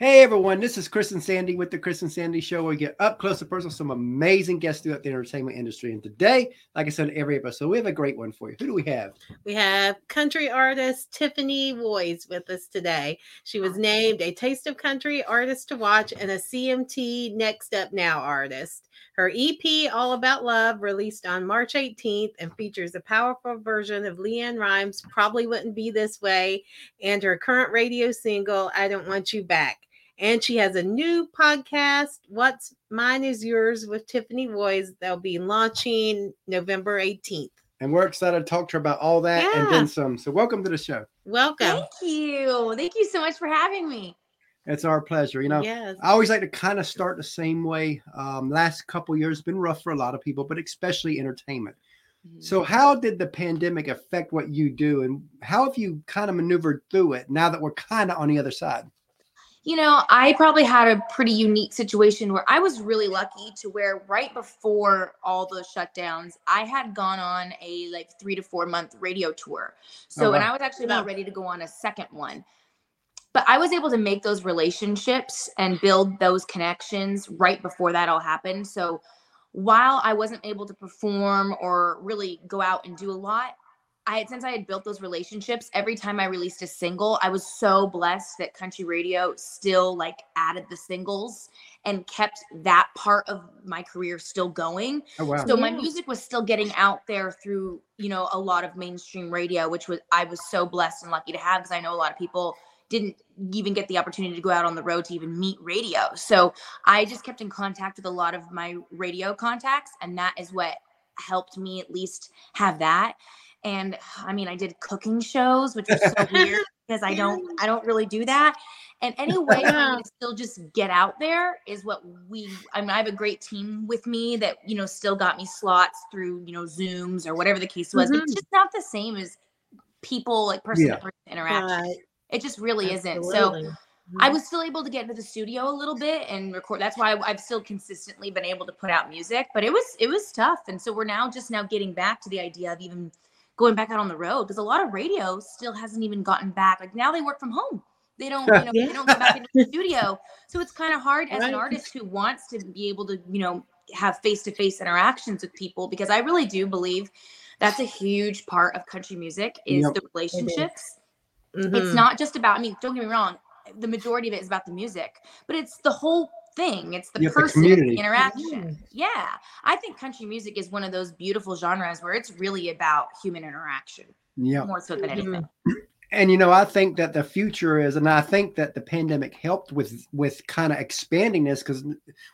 Hey everyone, this is Chris and Sandy with the Chris and Sandy Show. Where we get up close and personal some amazing guests throughout the entertainment industry. And today, like I said, every episode, we have a great one for you. Who do we have? We have country artist Tiffany Woys with us today. She was named a Taste of Country artist to watch and a CMT Next Up Now artist. Her EP, All About Love, released on March 18th and features a powerful version of LeAnn Rimes' Probably Wouldn't Be This Way and her current radio single, I Don't Want You Back. And she has a new podcast, What's Mine Is Yours with Tiffany Woys. They'll be launching November 18th. And we're excited to talk to her about all that yeah. and then some. So, welcome to the show. Welcome. Thank you. Thank you so much for having me. It's our pleasure. You know, yes. I always like to kind of start the same way. Um, last couple years been rough for a lot of people, but especially entertainment. Mm-hmm. So, how did the pandemic affect what you do, and how have you kind of maneuvered through it now that we're kind of on the other side? You know, I probably had a pretty unique situation where I was really lucky to where right before all the shutdowns, I had gone on a like three to four month radio tour. So, oh, wow. and I was actually about ready to go on a second one. But I was able to make those relationships and build those connections right before that all happened. So, while I wasn't able to perform or really go out and do a lot, I had since I had built those relationships, every time I released a single, I was so blessed that country radio still like added the singles and kept that part of my career still going. Oh, wow. So my music was still getting out there through, you know, a lot of mainstream radio, which was I was so blessed and lucky to have because I know a lot of people didn't even get the opportunity to go out on the road to even meet radio. So I just kept in contact with a lot of my radio contacts and that is what helped me at least have that and i mean i did cooking shows which was so weird because i don't i don't really do that and any way to still just get out there is what we i mean i have a great team with me that you know still got me slots through you know zooms or whatever the case was mm-hmm. it's just not the same as people like person to person interaction right. it just really Absolutely. isn't so I mm-hmm. was still able to get into the studio a little bit and record. That's why I've still consistently been able to put out music, but it was it was tough. And so we're now just now getting back to the idea of even going back out on the road because a lot of radio still hasn't even gotten back. Like now they work from home. They don't, you know, yeah. they don't go back into the studio. So it's kind of hard as right. an artist who wants to be able to, you know, have face-to-face interactions with people because I really do believe that's a huge part of country music is yep. the relationships. Mm-hmm. It's not just about, I mean, don't get me wrong, the majority of it is about the music, but it's the whole thing. It's the person the interaction. Mm. Yeah. I think country music is one of those beautiful genres where it's really about human interaction. Yeah. More so than anything. And you know, I think that the future is, and I think that the pandemic helped with with kind of expanding this because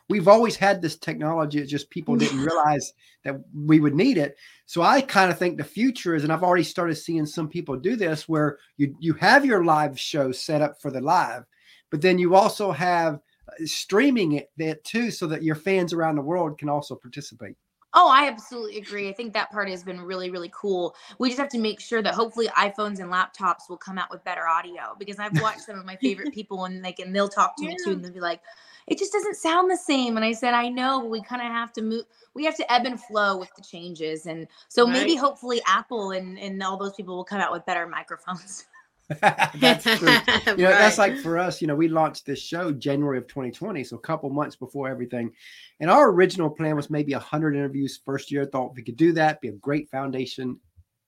we've always had this technology. It's just people didn't realize that we would need it. So I kind of think the future is, and I've already started seeing some people do this, where you you have your live show set up for the live, but then you also have streaming it that too, so that your fans around the world can also participate. Oh, I absolutely agree. I think that part has been really, really cool. We just have to make sure that hopefully iPhones and laptops will come out with better audio because I've watched some of my favorite people and like and they'll talk to yeah. me too and they'll be like, it just doesn't sound the same. And I said, I know, but we kind of have to move, we have to ebb and flow with the changes. And so right. maybe hopefully Apple and, and all those people will come out with better microphones. that's true. You know, right. that's like for us, you know, we launched this show January of 2020, so a couple months before everything. And our original plan was maybe 100 interviews first year. Thought we could do that, be a great foundation.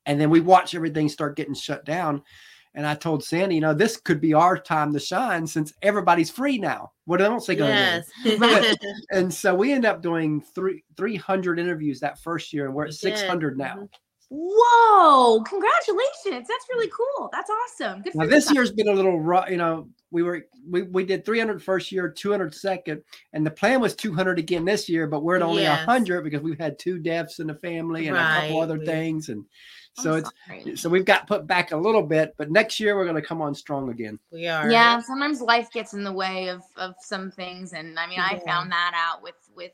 And then we watched everything start getting shut down. And I told Sandy, you know, this could be our time to shine since everybody's free now. What else they going to yes. do? and so we end up doing three 300 interviews that first year, and we're at 600 now. Mm-hmm. Whoa! Congratulations! That's really cool. That's awesome. Good now this you. year's been a little rough. You know, we were we, we did 300 first year, 200 second, and the plan was 200 again this year, but we're at only yes. 100 because we've had two deaths in the family and right. a couple other we, things, and so I'm it's sorry. so we've got put back a little bit, but next year we're going to come on strong again. We are. Yeah. Sometimes life gets in the way of of some things, and I mean, yeah. I found that out with with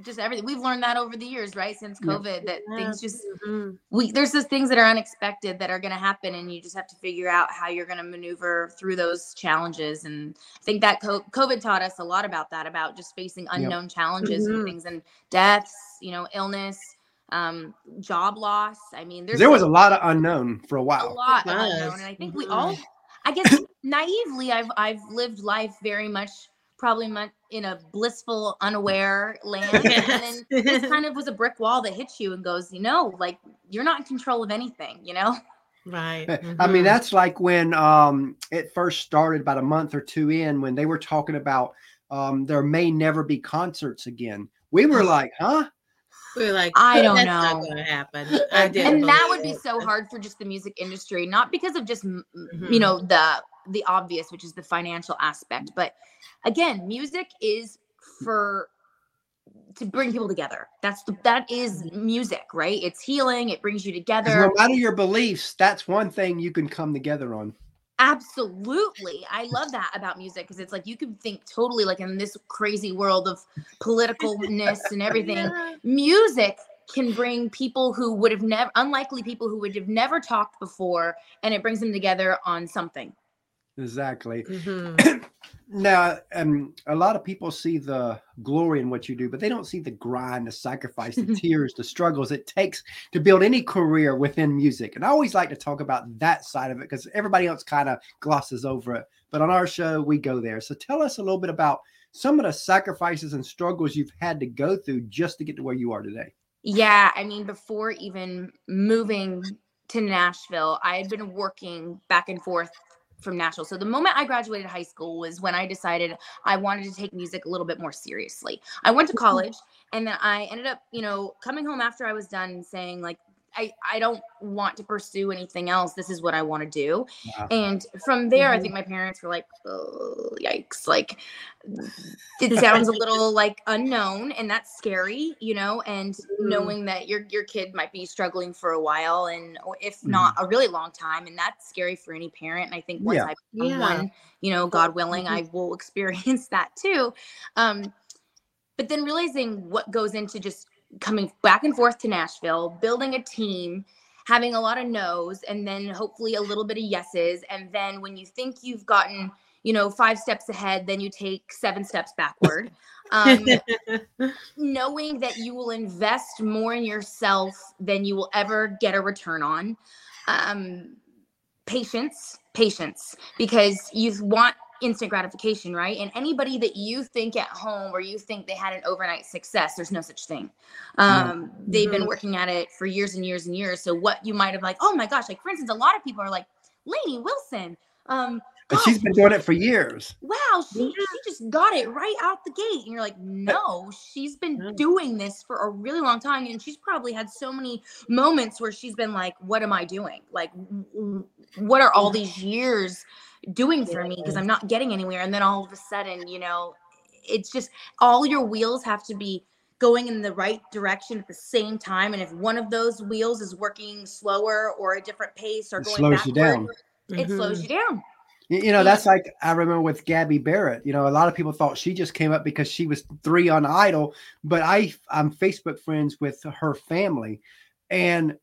just everything we've learned that over the years right since covid that yeah. things just mm-hmm. we there's those things that are unexpected that are going to happen and you just have to figure out how you're going to maneuver through those challenges and i think that covid taught us a lot about that about just facing unknown yep. challenges mm-hmm. and things and deaths you know illness um job loss i mean there was a lot of unknown for a while a lot of unknown and i think we all i guess naively I've I've lived life very much probably in a blissful, unaware land. Yes. And then this kind of was a brick wall that hits you and goes, you know, like you're not in control of anything, you know? Right. Mm-hmm. I mean, mm-hmm. that's like when um, it first started about a month or two in when they were talking about um, there may never be concerts again. We were like, huh? We are like, I don't know. Not gonna happen. I and that would be so hard for just the music industry, not because of just mm-hmm. you know the the obvious, which is the financial aspect, but again, music is for to bring people together. That's the that is music, right? It's healing. It brings you together. No matter your beliefs, that's one thing you can come together on. Absolutely. I love that about music because it's like you can think totally like in this crazy world of politicalness and everything. Yeah. Music can bring people who would have never unlikely people who would have never talked before and it brings them together on something. Exactly. Mm-hmm. now, um, a lot of people see the glory in what you do, but they don't see the grind, the sacrifice, the tears, the struggles it takes to build any career within music. And I always like to talk about that side of it because everybody else kind of glosses over it. But on our show, we go there. So tell us a little bit about some of the sacrifices and struggles you've had to go through just to get to where you are today. Yeah. I mean, before even moving to Nashville, I had been working back and forth from Nashville. So the moment I graduated high school was when I decided I wanted to take music a little bit more seriously. I went to mm-hmm. college and then I ended up, you know, coming home after I was done saying like I, I don't want to pursue anything else. This is what I want to do. Yeah. And from there, mm-hmm. I think my parents were like, oh, yikes. Like, it sounds a little like unknown and that's scary, you know, and mm-hmm. knowing that your, your kid might be struggling for a while and if mm-hmm. not a really long time. And that's scary for any parent. And I think once yeah. I become yeah. one, you know, God willing, mm-hmm. I will experience that too. Um, but then realizing what goes into just coming back and forth to Nashville, building a team, having a lot of no's, and then hopefully a little bit of yeses. And then when you think you've gotten, you know, five steps ahead, then you take seven steps backward. Um, knowing that you will invest more in yourself than you will ever get a return on. Um, patience, patience, because you want instant gratification, right? And anybody that you think at home or you think they had an overnight success, there's no such thing. Um, mm-hmm. They've been working at it for years and years and years. So what you might have like, oh my gosh, like for instance, a lot of people are like, Lainey Wilson. Um, and she's been doing it for years. Wow, she, yeah. she just got it right out the gate. And you're like, no, she's been doing this for a really long time. And she's probably had so many moments where she's been like, what am I doing? Like, what are all these years doing for me because I'm not getting anywhere. And then all of a sudden, you know, it's just all your wheels have to be going in the right direction at the same time. And if one of those wheels is working slower or a different pace or it going slows you down. it mm-hmm. slows you down. You know, that's like I remember with Gabby Barrett. You know, a lot of people thought she just came up because she was three on Idol, but I I'm Facebook friends with her family, and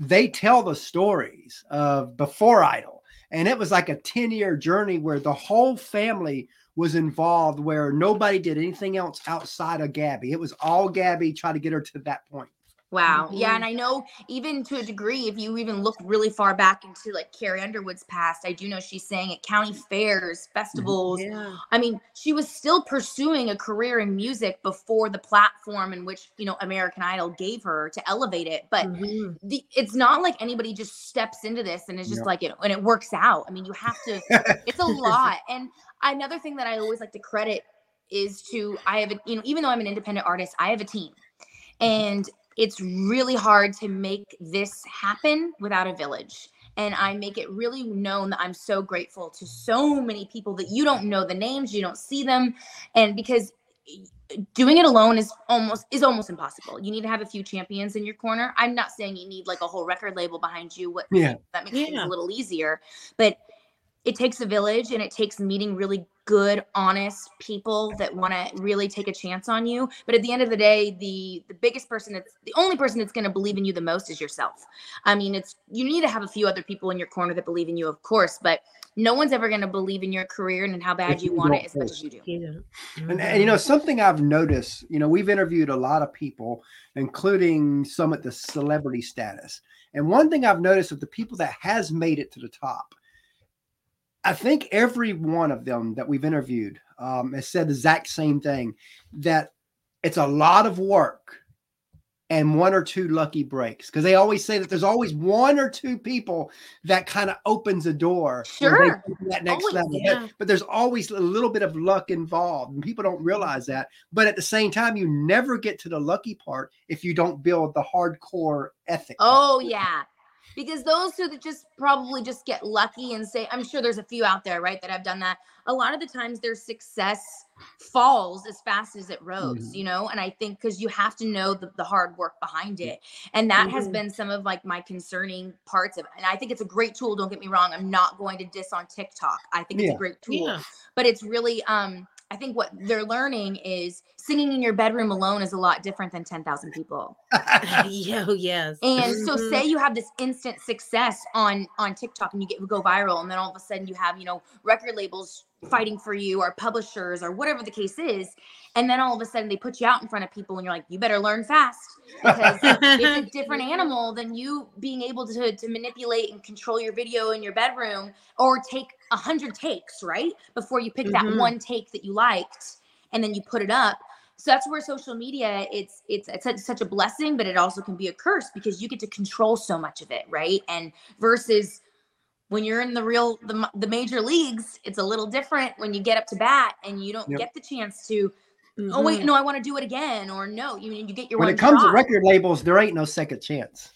they tell the stories of before Idol and it was like a 10 year journey where the whole family was involved, where nobody did anything else outside of Gabby. It was all Gabby trying to get her to that point. Wow. Mm-hmm. Yeah. And I know even to a degree, if you even look really far back into like Carrie Underwood's past, I do know she's saying at county fairs, festivals. Yeah. I mean, she was still pursuing a career in music before the platform in which, you know, American Idol gave her to elevate it. But mm-hmm. the, it's not like anybody just steps into this and it's just like it and it works out. I mean, you have to, it's a lot. And another thing that I always like to credit is to I have a, you know, even though I'm an independent artist, I have a team. Mm-hmm. And it's really hard to make this happen without a village. And I make it really known that I'm so grateful to so many people that you don't know the names, you don't see them. And because eh, doing it alone is almost is almost impossible. You need to have a few champions in your corner. I'm not saying you need like a whole record label behind you. What yeah. that makes yeah. things a little easier. But it takes a village and it takes meeting really good honest people that want to really take a chance on you. But at the end of the day the the biggest person that's the only person that's going to believe in you the most is yourself. I mean it's you need to have a few other people in your corner that believe in you of course but no one's ever going to believe in your career and how bad you, you want it as much as you do. Yeah. and, and you know something i've noticed you know we've interviewed a lot of people including some at the celebrity status. And one thing i've noticed of the people that has made it to the top I think every one of them that we've interviewed um, has said the exact same thing that it's a lot of work and one or two lucky breaks. Because they always say that there's always one or two people that kind of opens a door sure. that next always, level. yeah. but, but, there's always a little bit of luck involved and people don't realize that. But at the same time you never get to the lucky part if you don't build the hardcore ethic oh yeah because those who just probably just get lucky and say i'm sure there's a few out there right that have done that a lot of the times their success falls as fast as it rose mm-hmm. you know and i think because you have to know the, the hard work behind it and that mm-hmm. has been some of like my concerning parts of it and i think it's a great tool don't get me wrong i'm not going to diss on tiktok i think yeah. it's a great tool yeah. but it's really um I think what they're learning is singing in your bedroom alone is a lot different than 10,000 people. yeah, oh, yes. And so mm-hmm. say you have this instant success on on TikTok and you get go viral and then all of a sudden you have, you know, record labels fighting for you or publishers or whatever the case is and then all of a sudden they put you out in front of people and you're like you better learn fast because it's a different animal than you being able to, to manipulate and control your video in your bedroom or take a hundred takes right before you pick mm-hmm. that one take that you liked and then you put it up so that's where social media it's it's it's such a blessing but it also can be a curse because you get to control so much of it right and versus when you're in the real the, the major leagues it's a little different when you get up to bat and you don't yep. get the chance to mm-hmm. oh wait mm-hmm. no i want to do it again or no you you get your when it comes shot. to record labels there ain't no second chance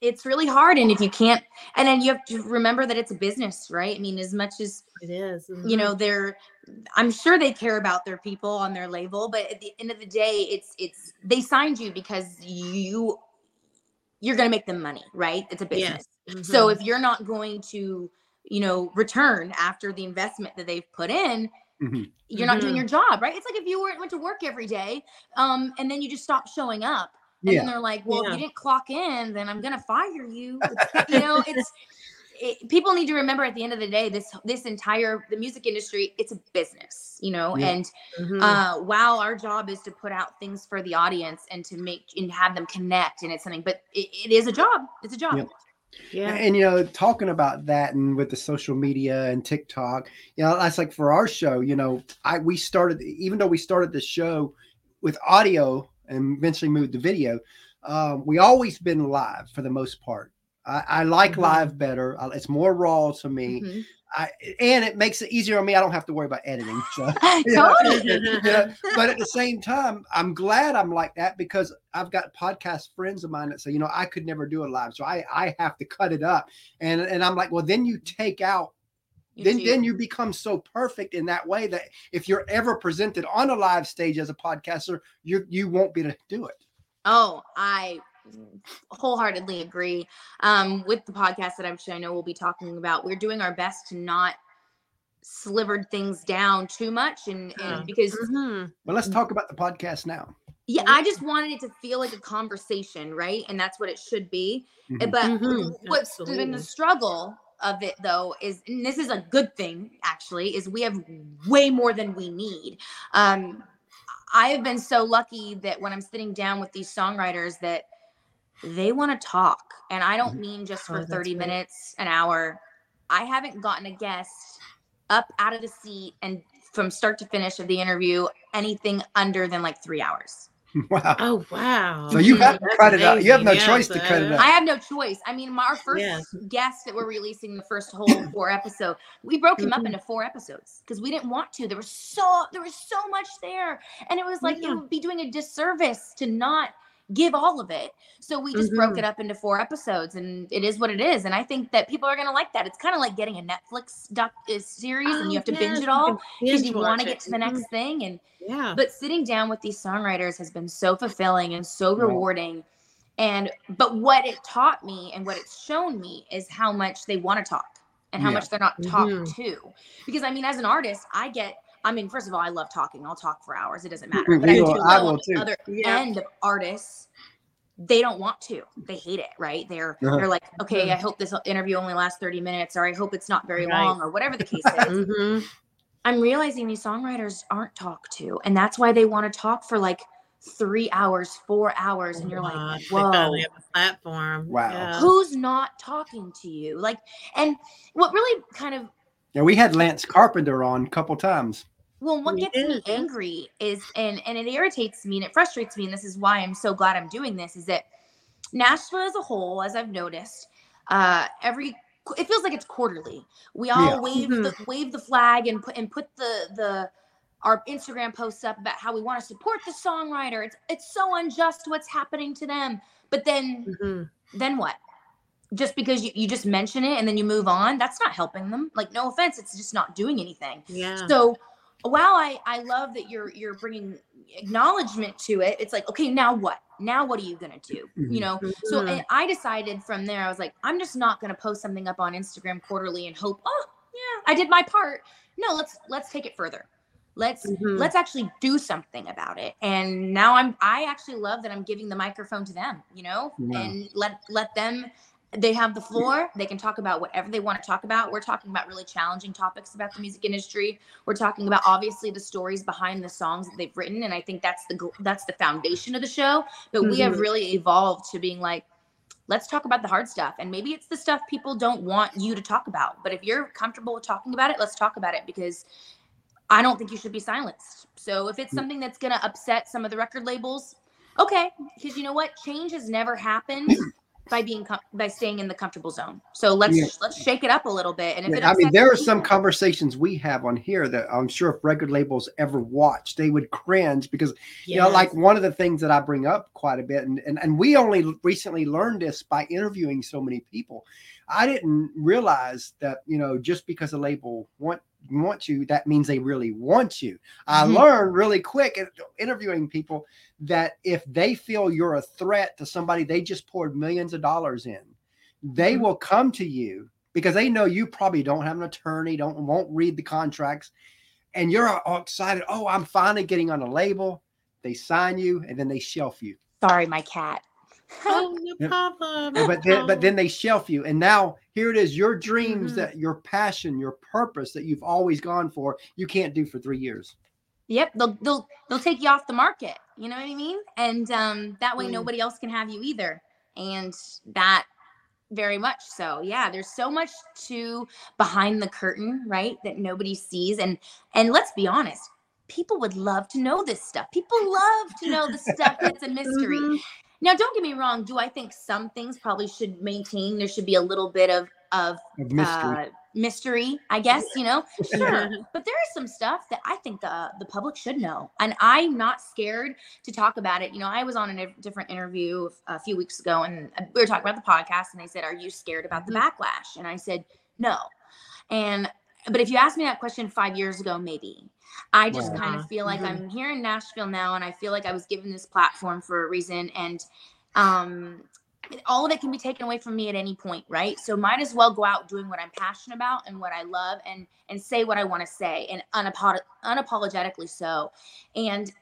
it's really hard and if you can't and then you have to remember that it's a business right i mean as much as it is mm-hmm. you know they're i'm sure they care about their people on their label but at the end of the day it's it's they signed you because you you're going to make them money right it's a business yes. Mm-hmm. So if you're not going to, you know, return after the investment that they've put in, mm-hmm. you're not mm-hmm. doing your job, right? It's like if you were, went to work every day, um, and then you just stop showing up. And yeah. then they're like, well, yeah. if you didn't clock in, then I'm gonna fire you. you know, it's it, people need to remember at the end of the day, this this entire the music industry, it's a business, you know. Yeah. And mm-hmm. uh, while our job is to put out things for the audience and to make and have them connect, and it's something, but it, it is a job. It's a job. Yeah. And, you know, talking about that and with the social media and TikTok, you know, that's like for our show, you know, I we started even though we started the show with audio and eventually moved to video, um, we always been live for the most part. I, I like mm-hmm. live better. it's more raw to me. Mm-hmm. I, and it makes it easier on me. I don't have to worry about editing. So, yeah. But at the same time, I'm glad I'm like that because I've got podcast friends of mine that say, you know, I could never do it live, so I I have to cut it up. And and I'm like, well, then you take out. You then, then you become so perfect in that way that if you're ever presented on a live stage as a podcaster, you you won't be able to do it. Oh, I wholeheartedly agree. Um, with the podcast that I'm sure I know we'll be talking about, we're doing our best to not slivered things down too much and, and because mm-hmm. well let's talk about the podcast now yeah i just wanted it to feel like a conversation right and that's what it should be mm-hmm. but mm-hmm. what's Absolutely. been the struggle of it though is and this is a good thing actually is we have way more than we need um i have been so lucky that when i'm sitting down with these songwriters that they want to talk. And I don't mm-hmm. mean just for oh, 30 great. minutes, an hour. I haven't gotten a guest up out of the seat and from start to finish of the interview anything under than like three hours. Wow. Oh wow. So you have to cut it out. You have no yeah, choice to cut it out. I have no choice. I mean, our first yes. guest that we're releasing the first whole four episode, we broke him mm-hmm. up into four episodes because we didn't want to. There was so there was so much there. And it was like yeah. it would be doing a disservice to not give all of it. So we just mm-hmm. broke it up into four episodes and it is what it is. And I think that people are going to like that. It's kind of like getting a Netflix doc uh, series oh, and you have to yes, binge it all because you want to get to the next mm-hmm. thing. And yeah, but sitting down with these songwriters has been so fulfilling and so rewarding. And, but what it taught me and what it's shown me is how much they want to talk and how yeah. much they're not talked mm-hmm. to. Because I mean, as an artist, I get I mean, first of all, I love talking. I'll talk for hours. It doesn't matter. But I, do I will too. Other yeah. end of artists, they don't want to. They hate it, right? They're uh-huh. they're like, okay, I hope this interview only lasts 30 minutes, or I hope it's not very right. long, or whatever the case is. mm-hmm. I'm realizing these songwriters aren't talked to, and that's why they want to talk for like three hours, four hours, and you're like, whoa, they have a platform. Wow, yeah. who's not talking to you? Like, and what really kind of Yeah, we had Lance Carpenter on a couple times. Well, what gets me angry is, and and it irritates me and it frustrates me, and this is why I'm so glad I'm doing this, is that Nashville as a whole, as I've noticed, uh, every it feels like it's quarterly. We all Yeah. wave Mhm. the wave the flag and put and put the the our Instagram posts up about how we want to support the songwriter. It's it's so unjust what's happening to them. But then Mhm. then what? Just because you, you just mention it and then you move on, that's not helping them. Like no offense, it's just not doing anything. Yeah. So while I I love that you're you're bringing acknowledgement to it, it's like okay, now what? Now what are you gonna do? You Mhm. know. So Mhm. and I decided from there, I was like, I'm just not gonna post something up on Instagram quarterly and hope, oh yeah, I did my part. No, let's let's take it further. Let's Mhm. let's actually do something about it. And now I'm I actually love that I'm giving the microphone to them, you know, Yeah. and let let them they have the floor. They can talk about whatever they want to talk about. We're talking about really challenging topics about the music industry. We're talking about obviously the stories behind the songs that they've written, and I think that's the that's the foundation of the show. But we have Mhm. really evolved to being like, let's talk about the hard stuff, and maybe it's the stuff people don't want you to talk about. But if you're comfortable with talking about it, let's talk about it because I don't think you should be silenced. So if it's something that's going to upset some of the record labels, okay, because you know what, change has never happened by being com- by staying in the comfortable zone. So let's Yeah. let's shake it up a little bit. And if it Yeah, I mean, there are some conversations we have on here that I'm sure if record labels ever watched, they would cringe because you know, like one of the things that I bring up quite a bit, and, and and we only recently learned this by interviewing so many people. I didn't realize that you know just because a label want want you, that means they really want you. I Mhm. learned really quick interviewing people that if they feel you're a threat to somebody they just poured millions of dollars in, they Mhm. will come to you because they know you probably don't have an attorney, don't won't read the contracts, and you're all excited. Oh, I'm finally getting on a label. They sign you and then they shelf you. sorry, my cat. Oh, no Yeah. problem. But then, but then they shelf you, and now here it is. Your dreams Mhm. that your passion, your purpose that you've always gone for, you can't do for three years. Yep, they'll they'll they'll take you off the market. You know what I mean? And um, that way Mm. nobody else can have you either. And that very much so. Yeah, there's so much to behind the curtain, right? That nobody sees. And and let's be honest, people would love to know this stuff. People love to know the stuff that's a mystery. Now, don't get me wrong. Do I think some things probably should maintain? There should be a little bit of of Of mystery. uh, mystery, I guess. You know, sure. but there is some stuff that I think the the public should know, and I'm not scared to talk about it. You know, I was on a different interview a few weeks ago, and we were talking about the podcast, and they said, "Are you scared about the backlash?" And I said, "No." And but if you asked me that question five years ago, maybe. I just Wow. kind of feel like Mhm. I'm here in Nashville now, and I feel like I was given this platform for a reason, and um all of it can be taken away from me at any point right so might as well go out doing what i'm passionate about and what i love and and say what i want to say and unapo- unapologetically so and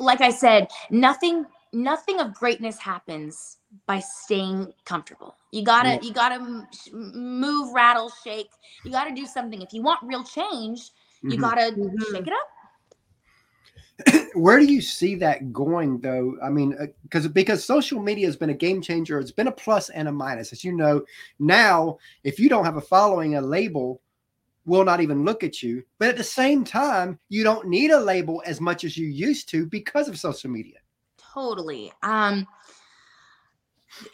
like i said nothing nothing of greatness happens by staying comfortable you gotta Yeah. you gotta move rattle shake you gotta do something if you want real change you Mhm. gotta Mhm. shake it up Where do you see that going, though? I mean, because because social media has been a game changer. It's been a plus and a minus, as you know. Now, if you don't have a following, a label will not even look at you. But at the same time, you don't need a label as much as you used to because of social media. Totally. Um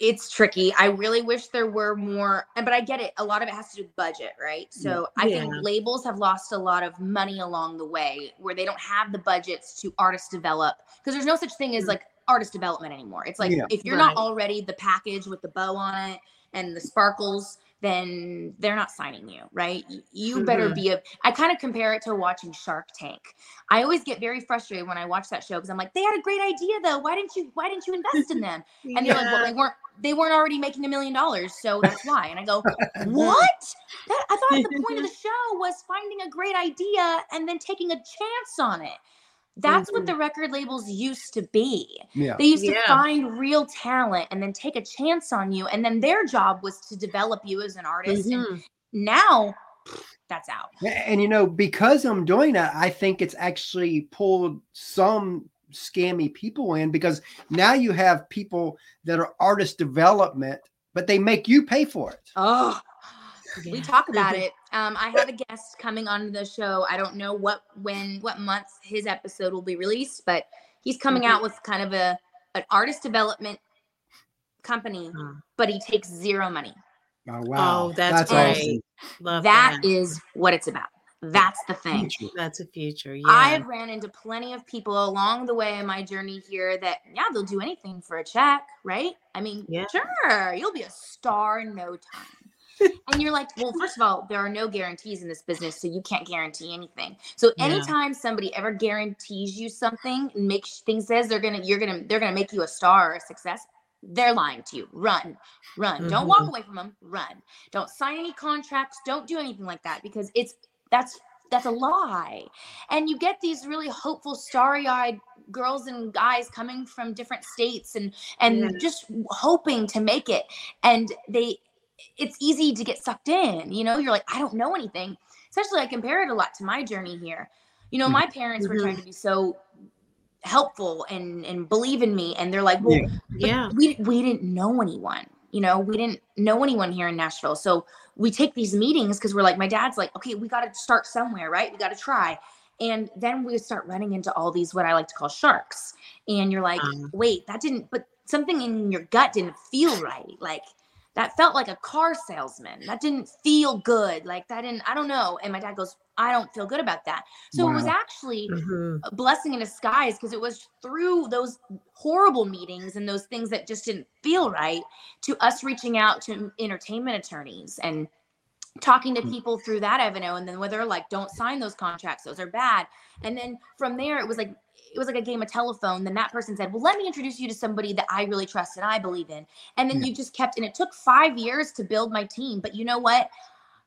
it's tricky. I really wish there were more, but I get it. A lot of it has to do with budget, right? So I think labels have lost a lot of money along the way where they don't have the budgets to artist develop because there's no such thing as like artist development anymore. It's like Yeah. if you're Right. not already the package with the bow on it and the sparkles, then they're not signing you, right? You better Mhm. be a I kind of compare it to watching Shark Tank. I always get very frustrated when I watch that show because I'm like, they had a great idea though. Why didn't you why didn't you invest in them? And they're like, well, they weren't they weren't already making a million dollars, so that's why. And I go, what? That, I thought the point of the show was finding a great idea and then taking a chance on it. That's what the record labels used to be. Yeah. They used to Yeah. find real talent and then take a chance on you. And then their job was to develop you as an artist. And Mhm. now that's out. And you know, because I'm doing that, I think it's actually pulled some scammy people in because now you have people that are artist development, but they make you pay for it. Oh, we talk about it Um, I have a guest coming on the show. I don't know what when what month his episode will be released, but he's coming Mm-hmm. out with kind of a an artist development company, but he takes zero money. Oh wow, Oh, that's great. Love That that. is what it's about. That's the thing. That's a future. Yeah. I've ran into plenty of people along the way in my journey here that, yeah, they'll do anything for a check, right? I mean, Yeah. sure, you'll be a star in no time. And you're like, well, first of all, there are no guarantees in this business, so you can't guarantee anything. So Yeah. anytime somebody ever guarantees you something and makes things says they're gonna, you're gonna, they're gonna make you a star or a success, they're lying to you. Run, run. Don't walk Mhm. away from them. Run. Don't sign any contracts. Don't do anything like that because it's that's that's a lie. And you get these really hopeful, starry-eyed girls and guys coming from different states and and Yeah. just hoping to make it. And they it's easy to get sucked in. You know, you're like, I don't know anything. Especially I compare it a lot to my journey here. You know, my parents were Mhm. trying to be so helpful and and believe in me and they're like well Yeah. Yeah. we we didn't know anyone you know we didn't know anyone here in nashville so we take these meetings because we're like my dad's like okay we got to start somewhere right we got to try and then we start running into all these what i like to call sharks and you're like Um. wait that didn't but something in your gut didn't feel right like that felt like a car salesman that didn't feel good like that didn't i don't know and my dad goes i don't feel good about that so it was Wow. actually Mhm. a blessing in disguise because it was through those horrible meetings and those things that just didn't feel right to us reaching out to entertainment attorneys and talking to Mm. people through that avenue and then where they're like don't sign those contracts those are bad and then from there it was like it was like a game of telephone then that person said well let me introduce you to somebody that i really trust and i believe in and then Yeah. you just kept and it took five years to build my team but you know what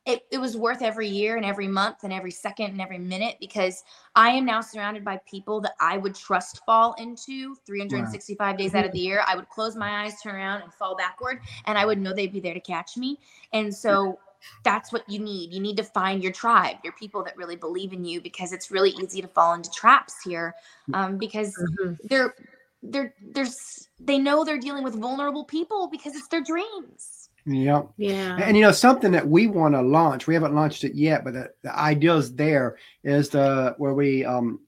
it, it was worth every year and every month and every second and every minute because I am now surrounded by people that I would trust fall into 365 days out of the year. I would close my eyes, turn around, and fall backward, and I would know they'd be there to catch me. And so that's what you need. You need to find your tribe, your people that really believe in you, because it's really easy to fall into traps here, um, because Mhm. they're they're there's they know they're dealing with vulnerable people because it's their dreams. Yep. Yeah. And you know something that we want to launch. We haven't launched it yet, but the, the idea is there is the where we um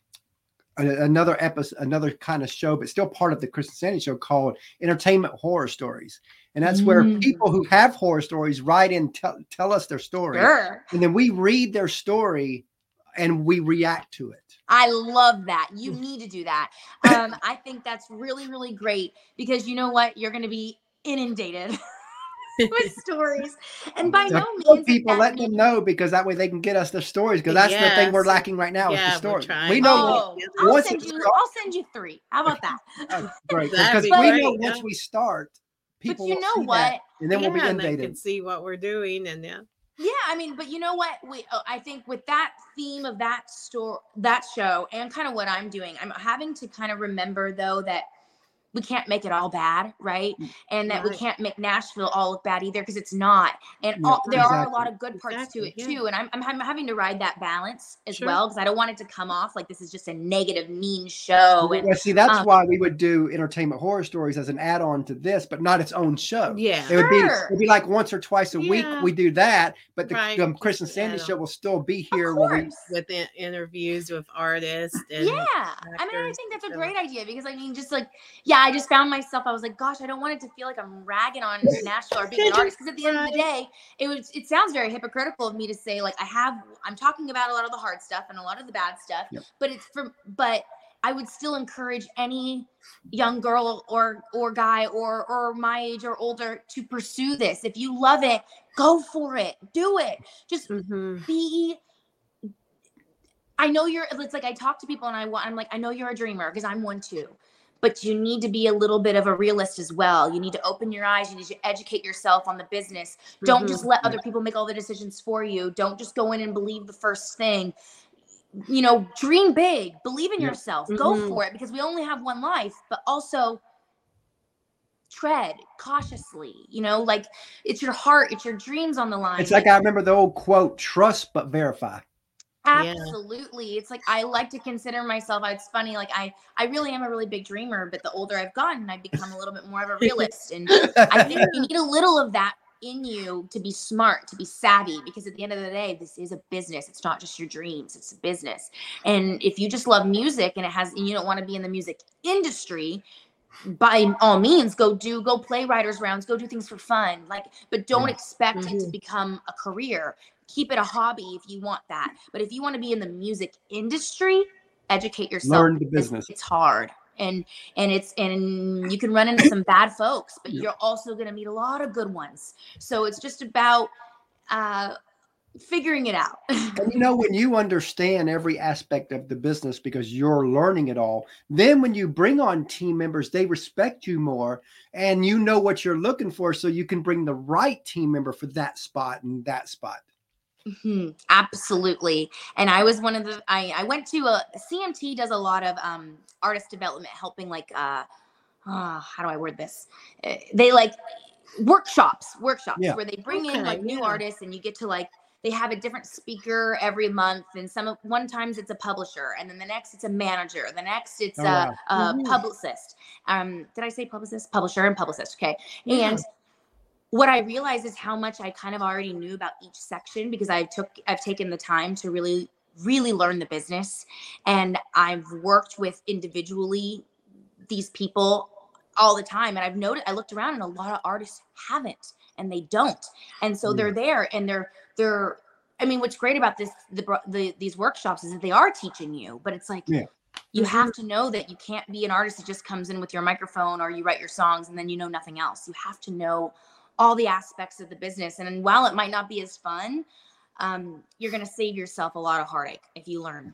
another episode, another kind of show, but still part of the Chris and Sandy show called Entertainment Horror Stories, and that's where Mm. people who have horror stories write in tell tell us their story, Sure. and then we read their story and we react to it. I love that. You need to do that. Um, I think that's really, really great because you know what? You're going to be inundated with stories. And by So no means. people that let that them know because that way they can get us their stories because that's the thing we're lacking right now is the we're story. We know Oh, I'll send you. starts- I'll send you three. How about that? Oh, great because be we great, know yeah. once we start, But you know what? that, and then we'll be Yeah, and they can see what we're doing and yeah. Yeah, I mean, but you know what? We uh, I think with that theme of that store, that show, and kind of what I'm doing, I'm having to kind of remember though that we can't make it all bad, right? And that we can't make Nashville all look bad either because it's not. And Yeah, all, there are a lot of good parts Exactly, to it yeah. too. And I'm, I'm I'm having to ride that balance as Sure. well because I don't want it to come off like this is just a negative, mean show. And Well, see, that's um, why we would do entertainment horror stories as an add-on to this, but not its own show. Yeah. It would be it'd be like once or twice a week we do that, but the Right, um, just Chris and Sandy add-on. show will still be here. Where we. With in- interviews with artists and yeah i mean i think that's a great idea because i mean just like yeah i just found myself i was like gosh i don't want it to feel like i'm ragging on nashville or being an artist because at the end of the day it was it sounds very hypocritical of me to say like i have i'm talking about a lot of the hard stuff and a lot of the bad stuff Yep. but it's from but i would still encourage any young girl or or guy or or my age or older to pursue this if you love it go for it do it just Mhm. be I know you're it's like I talk to people and I want I'm like I know you're a dreamer because I'm one too. But you need to be a little bit of a realist as well. You need to open your eyes, you need to educate yourself on the business. Don't Mhm. just let other people make all the decisions for you. Don't just go in and believe the first thing. You know, dream big, believe in yourself. Go Mhm. for it because we only have one life, but also tread cautiously. You know, like it's your heart, it's your dreams on the line. it's like I remember the old quote: "Trust but verify." Yeah. Absolutely. It's like I like to consider myself. It's funny, like I I really am a really big dreamer, but the older I've gotten, I've become a little bit more of a realist. And I think you need a little of that in you to be smart, to be savvy, because at the end of the day, this is a business. It's not just your dreams, it's a business. And if you just love music and it has, and you don't want to be in the music industry, by all means, go do, go play writers' rounds, go do things for fun. Like, but don't expect mm-hmm. it to mm-hmm. become a career. Keep it a hobby if you want that. But if you want to be in the music industry, educate yourself. Learn the business. It's hard and and it's and you can run into some bad folks but yeah. you're also going to meet a lot of good ones so it's just about uh figuring it out and you know when you understand every aspect of the business because you're learning it all then when you bring on team members they respect you more and you know what you're looking for so you can bring the right team member for that spot and that spot Mm-hmm, absolutely. And I was one of the I, I went to a CMT does a lot of um artist development helping like uh oh, how do I word this? Eh, they like workshops, workshops yeah. where they bring okay, in like new artists and you get to like they have a different speaker every month and some one times it's a publisher and then the next it's a manager the next it's oh, a, wow. a mm-hmm. publicist um did i say publicist publisher and publicist okay yeah. and what I realize is how much I kind of already knew about each section because I took I've taken the time to really really learn the business. And I've worked with individually these people all the time. And I've noted I looked around and a lot of artists haven't and they don't. And so they're there and they're they're I mean what's great about this the, the these workshops is that they are teaching you but it's like yeah. you mm-hmm. have to know that you can't be an artist that just comes in with your microphone or you write your songs and then you know nothing else. You have to know all the aspects of the business. And while it might not be as fun, um, you're going to save yourself a lot of heartache if you learn.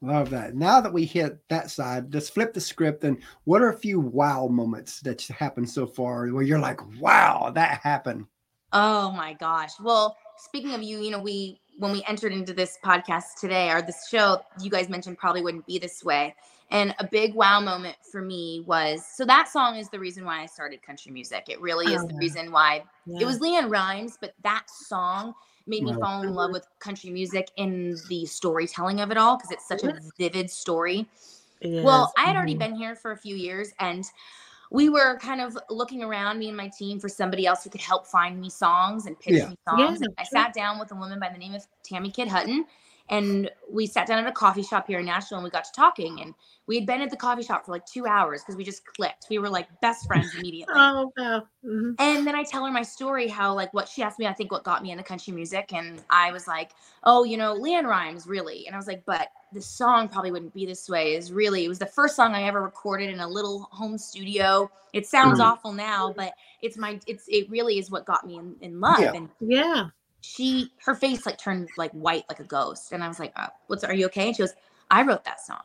Love that. Now that we hit that side, let's flip the script. And what are a few wow moments that happened so far where you're like, wow, that happened? Oh my gosh. Well, speaking of you, you know, we, when we entered into this podcast today or this show, you guys mentioned probably wouldn't be this way. And a big wow moment for me was so that song is the reason why I started country music. It really is oh, the reason why yeah. it was LeAnn Rimes, but that song made me fall in love with country music in the storytelling of it all because it's such a vivid story. Well, I had already mm-hmm. been here for a few years and we were kind of looking around me and my team for somebody else who could help find me songs and pitch yeah. me songs. Yeah, I sat down with a woman by the name of Tammi Kidd Hutton and we sat down at a coffee shop here in Nashville and we got to talking and we had been at the coffee shop for like two hours because we just clicked. We were like best friends immediately. oh wow. Mm-hmm. And then I tell her my story, how like what she asked me, I think what got me into country music. And I was like, oh, you know, LeAnn Rimes, really. And I was like, but the song probably wouldn't be this way. Is really it was the first song I ever recorded in a little home studio. It sounds mm-hmm. awful now, but it's my it's it really is what got me in, in love. Yeah. And yeah she her face like turned like white like a ghost and i was like oh, what's are you okay and she goes i wrote that song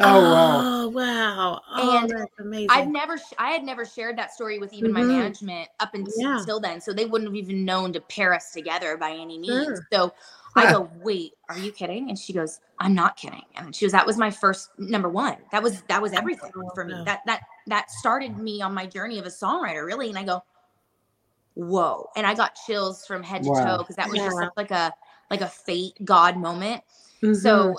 oh wow oh, wow oh, and that's amazing i've never i had never shared that story with even mm-hmm. my management up until, yeah. until then so they wouldn't have even known to pair us together by any means sure. so I go, wait, are you kidding? And she goes, I'm not kidding. And she goes, that was my first number one. That was that was everything for me. That that that started me on my journey of a songwriter, really. And I go, whoa and i got chills from head to wow. toe because that was yeah. just like a like a fate god moment mm-hmm. so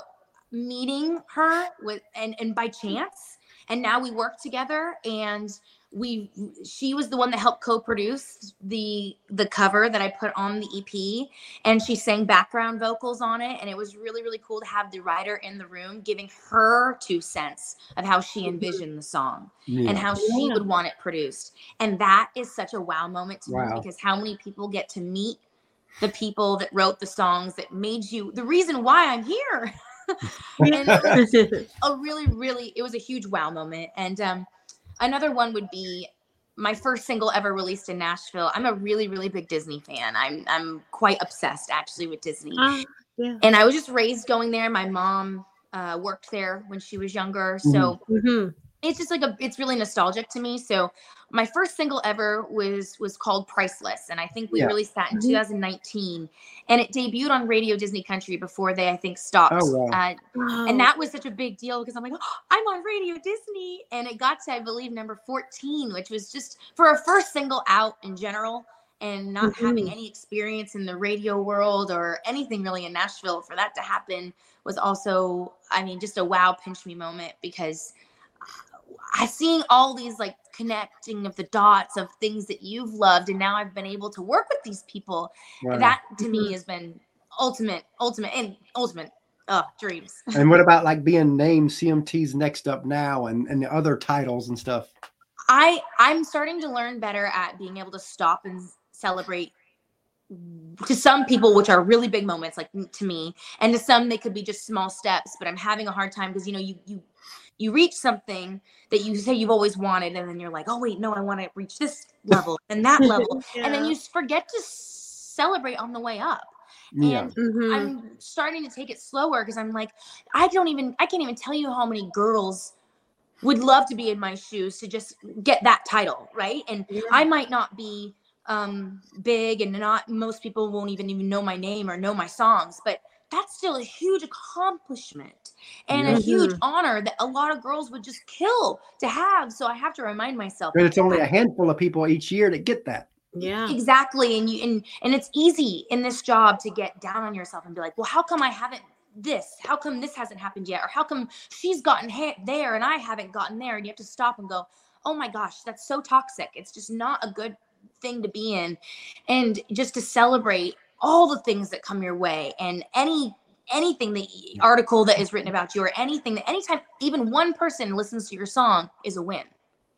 meeting her with and and by chance and now we work together and we she was the one that helped co-produce the the cover that I put on the EP and she sang background vocals on it and it was really really cool to have the writer in the room giving her two cents of how she mm-hmm. envisioned the song yeah. and how she would want it produced and that is such a wow moment to wow. me because how many people get to meet the people that wrote the songs that made you the reason why I'm here and a really really it was a huge wow moment and um Another one would be my first single ever released in Nashville. I'm a really, really big Disney fan. I'm I'm quite obsessed actually with Disney. Uh, yeah. And I was just raised going there. My mom uh, worked there when she was younger, so mm-hmm it's just like a it's really nostalgic to me so my first single ever was was called priceless and i think we yeah. released that in mm-hmm. 2019 and it debuted on radio disney country before they i think stopped oh, wow. uh, wow. and that was such a big deal because i'm like oh, i'm on radio disney and it got to i believe number 14 which was just for a first single out in general and not mm-hmm. having any experience in the radio world or anything really in nashville for that to happen was also i mean just a wow pinch me moment because I seeing all these like connecting of the dots of things that you've loved and now i've been able to work with these people Wow. that to me has been ultimate ultimate and ultimate uh dreams and what about like being named CMT's next up now and, and the other titles and stuff? I I'm starting to learn better at being able to stop and celebrate to some people which are really big moments like to me and to some they could be just small steps but I'm having a hard time because you know you you you reach something that you say you've always wanted and then you're like oh wait no I want to reach this level and that level and then you forget to celebrate on the way up Yeah. and Mhm. I'm starting to take it slower because I'm like, I don't even, I can't even tell you how many girls would love to be in my shoes to just get that title, right? And Yeah. I might not be um big and not most people won't even even know my name or know my songs, but that's still a huge accomplishment and Yeah. a huge Mhm. honor that a lot of girls would just kill to have. So I have to remind myself. But it's only a handful of people each year that get that. yeah. exactly and you and and it's easy in this job to get down on yourself and be like well how come i haven't this how come this hasn't happened yet or how come she's gotten ha- there and i haven't gotten there and you have to stop and go oh my gosh that's so toxic it's just not a good thing to be in and just to celebrate all the things that come your way and any anything the article that is written about you or anything that anytime even one person listens to your song is a win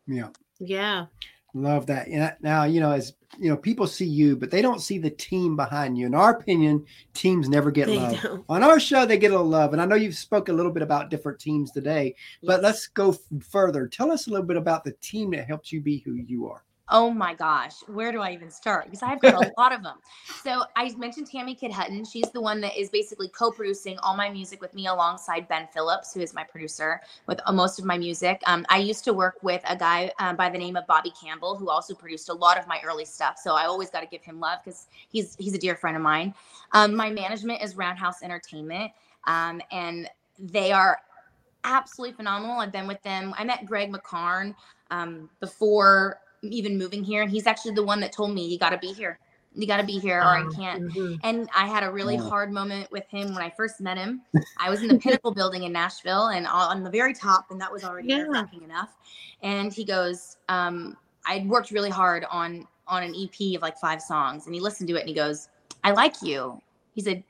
Yeah. Yeah. Love that. And now, you know, as you know, people see you, but they don't see the team behind you. In our opinion, teams never get They love. don't. On our show, they get a little love. And I know you've spoke a little bit about different teams today, but Yes. let's go further. Tell us a little bit about the team that helps you be who you are. Oh my gosh, where do I even start? Because I've got a lot of them. So I mentioned Tammi Kidd Hutton. She's the one that is basically co-producing all my music with me alongside Ben Phillips, who is my producer with uh, most of my music. Um, I used to work with a guy um, by the name of Bobby Campbell, who also produced a lot of my early stuff. So I always got to give him love because he's he's a dear friend of mine. Um, my management is Roundhouse Entertainment, um, and they are absolutely phenomenal. I've been with them. I met Greg McCarn um, before even moving here, and he's actually the one that told me you got to be here. You got to be here, or I Um, can't. mhm. And I had a really Wow. hard moment with him when I first met him. I was in the Pinnacle building in Nashville and on the very top, and that was already Yeah. enough. And he goes, um, I'd worked really hard on on an EP of like five songs, and he listened to it and he goes, I like you. He said,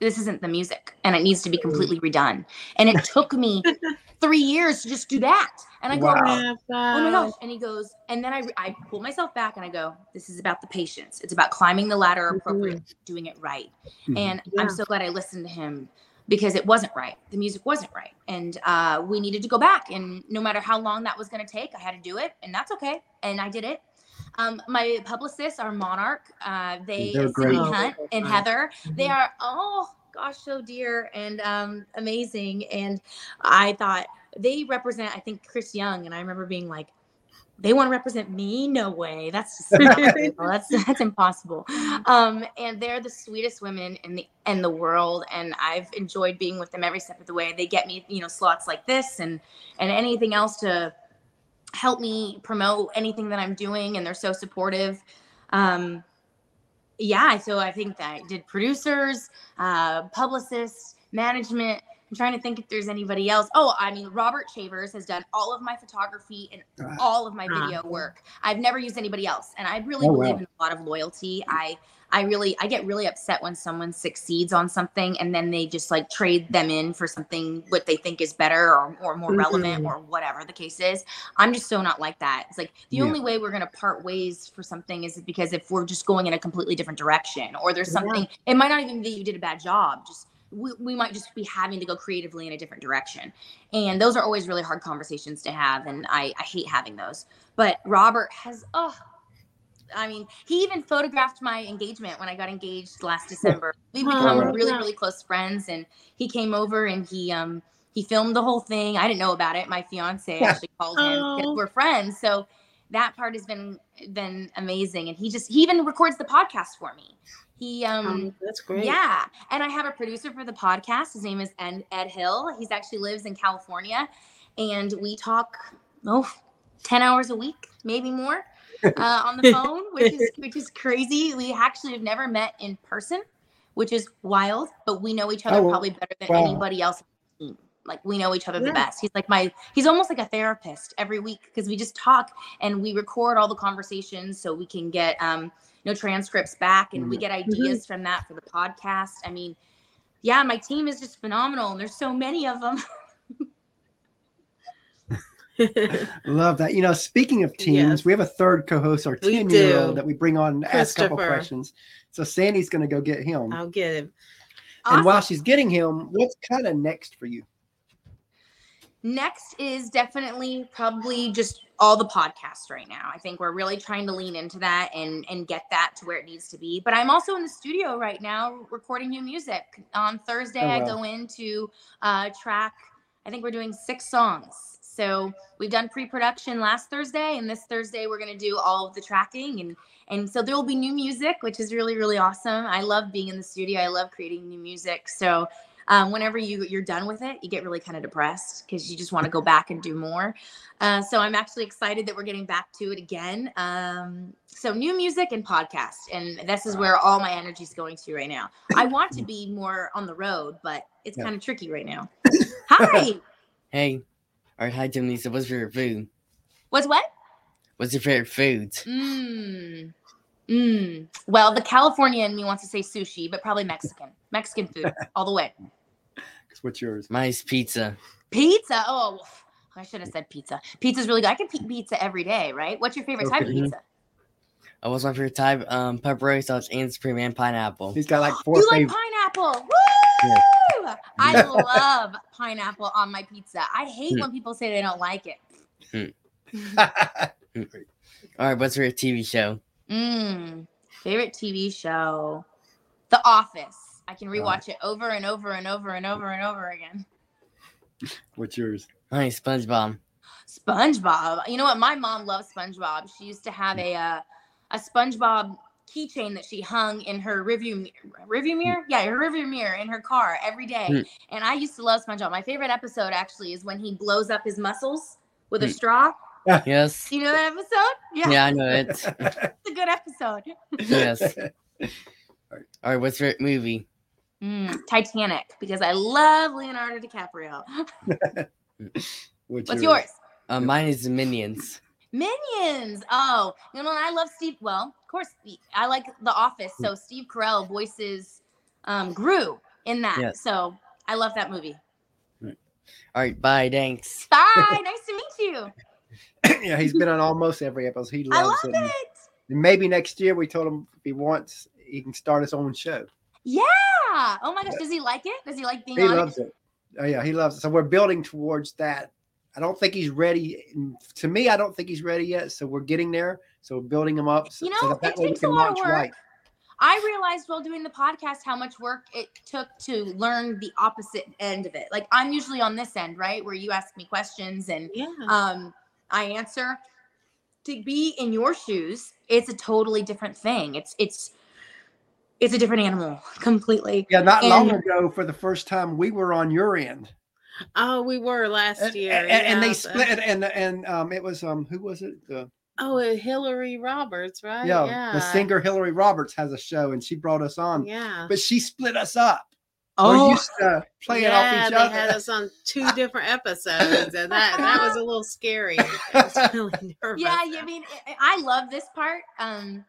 This isn't the music, and it needs to be completely redone. And it took me three years to just do that. And I go, Wow. Oh my gosh. and he goes and then i i pull myself back and i go this is about the patience. It's about climbing the ladder appropriately doing it right. Mhm. and Yeah. i'm so glad i listened to him because it wasn't right. The music wasn't right. And uh, we needed to go back. And no matter how long that was going to take i had to do it. And that's okay. And i did it. Um, my publicists are monarch. Uh, they They're Cindy hunt and Right. heather. They Mhm. are oh gosh so dear and um, amazing. And i thought they represent i think chris young and i remember being like they want to represent me? No way. That's that's that's impossible. Um and they're the sweetest women in the in the world and i've enjoyed being with them every step of the way. They get me you know slots like this and and anything else to help me promote anything that i'm doing and they're so supportive. Um yeah so i think that I did producers uh publicists management i'm trying to think if there's anybody else oh i mean robert Chavers has done all of my photography and Ah. all of my Ah. video work i've never used anybody else and i really Oh, believe wow. in a lot of loyalty i i really i get really upset when someone succeeds on something and then they just like trade them in for something what they think is better or, or more relevant Mhm. or whatever the case is i'm just so not like that it's like the Yeah. only way we're going to part ways for something is because if we're just going in a completely different direction or there's Yeah. something it might not even be you did a bad job just we, we might just be having to go creatively in a different direction and those are always really hard conversations to have and i, I hate having those but robert has oh I mean, he even photographed my engagement when I got engaged last December. We've Oh, become wow. really, yeah. really close friends, and he came over and he um he filmed the whole thing. I didn't know about it. My fiance Yeah. actually called him Oh. because we're friends. So that part has been been amazing, and he just he even records the podcast for me. He um Um, that's great. yeah, and I have a producer for the podcast. His name is Ed, Ed Hill. He's actually lives in California, and we talk oh 10 hours a week, maybe more, uh, on the phone, which is which is crazy. We actually have never met in person, which is wild, but we know each other Oh, probably better than wow. anybody else. on the team. like we know each other Yeah. the best. He's like my he's almost like a therapist every week because we just talk and we record all the conversations so we can get um you know transcripts back and we get ideas from that for the podcast. I mean, yeah, my team is just phenomenal and there's so many of them. Love that. You know, speaking of teams, Yes. we have a third co-host, our We 10 year old that we bring on and ask a couple questions. So Sandy's going to go get him. I'll get him. And while she's getting him, what's kind of next for you? Next is definitely probably just all the podcasts right now. I think we're really trying to lean into that and and get that to where it needs to be. But I'm also in the studio right now recording new music. On Thursday, Oh, I wow. go into uh, track. I think we're doing six songs. So we've done pre-production last Thursday, and this Thursday we're gonna do all of the tracking and and so there will be new music, which is really really awesome. I love being in the studio. I love creating new music. So um, whenever you you're done with it, you get really kind of depressed because you just want to go back and do more. Uh, so I'm actually excited that we're getting back to it again. Um, so new music and podcast, and this is where all my energy is going to right now. I want to be more on the road, but it's Yeah. kind of tricky right now. Hi, Hey, or hi, Jim Lisa. What's your favorite food? what's what? What's your favorite food? Mmm. Mmm. Well, the California in me wants to say sushi, but probably Mexican. Mexican food all the way. Because what's yours? Mine's pizza. Pizza. Oh, I should have said pizza. Pizza's really good. I can eat pizza every day, right? What's your favorite type of pizza? Uh, what's my favorite type? Um, pepperoni sauce and supreme and pineapple. He's got like four You like pineapple? Woo! Yes. I love pineapple on my pizza. I hate Hmm. when people say they don't like it. Mm. Mm. All right, what's your TV show? Mmm. Favorite TV show? The Office. I can Oh. rewatch it over and over and over and over and over again. what's yours? Mine's SpongeBob. SpongeBob. You know what? My mom loves SpongeBob. She used to have mm. a uh, a SpongeBob keychain that she hung in her review review mirror. Yeah, her review mirror in her car every day. Hmm. And I used to love SpongeBob. My favorite episode actually is when he blows up his muscles with a Hmm. straw. Yes. You know that episode? Yeah, Yeah, I know it. it's a good episode. yes. All right, what's your movie? Mm, Titanic because I love Leonardo DiCaprio. What's yours? Uh, mine is the Minions. Minions. Oh, you know, and I love Steve. Well, of course, I like The Office. So Steve Carell voices um, Gru in that. Yes. So I love that movie. All right, bye. Thanks. Bye. nice to meet you. yeah, he's been on almost every episode. He I loves love it. it. And maybe next year we told him if he wants, he can start his own show. Yeah. Oh my gosh. Does he like it? Does he like being He on loves it. Oh yeah, he loves it. So we're building towards that. I don't think he's ready. To me, I don't think he's ready yet. So we're getting there. So we're building him up. So, You so know, that, that it takes a can lot of work. right. I realized while doing the podcast how much work it took to learn the opposite end of it. Like I'm usually on this end, right? Where you ask me questions and Yeah. um, I answer. To be in your shoes, it's a totally different thing. It's it's it's a different animal completely. Yeah, not long ago, for the first time, we were on your end, Oh, we were last and, year. and, and they split. the- And and um, it was um, who was it? The Oh, uh, Hillary Roberts, right? yeah, the singer Hillary Roberts has a show, and she brought us on, Yeah. but she split us up. Oh. We're used to playing yeah, off each they other. had us on two different episodes, and that that was a little scary. I was really nervous. yeah, I mean, I- I love this part. Um,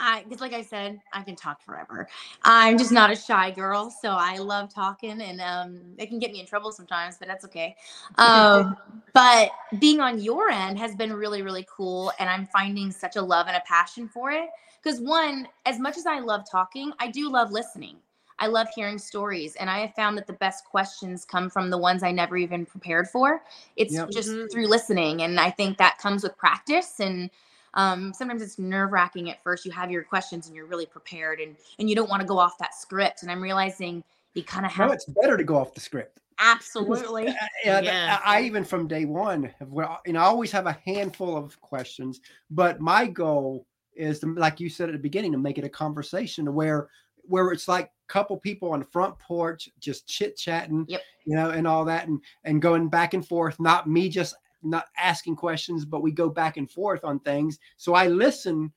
I because like I said, I can talk forever. I'm just not a shy girl, so I love talking, and um, it can get me in trouble sometimes, but that's okay. Um, but being on your end has been really, really cool, and I'm finding such a love and a passion for it. Because one, as much as I love talking, I do love listening. I love hearing stories, and I have found that the best questions come from the ones I never even prepared for. It's Yep. just Mhm. through listening, and I think that comes with practice. And um, sometimes it's nerve wracking at first. You have your questions, and you're really prepared, and and you don't want to go off that script. And I'm realizing you kind of have No, it's better to go off the script. absolutely. Uh, yeah. I, I even from day one, have, well, you know, I always have a handful of questions, but my goal is to, like you said at the beginning, to make it a conversation to where, where it's like a couple people on the front porch just chit chatting, Yep. you know, and all that, and and going back and forth. Not me just not asking questions, but we go back and forth on things. So I listen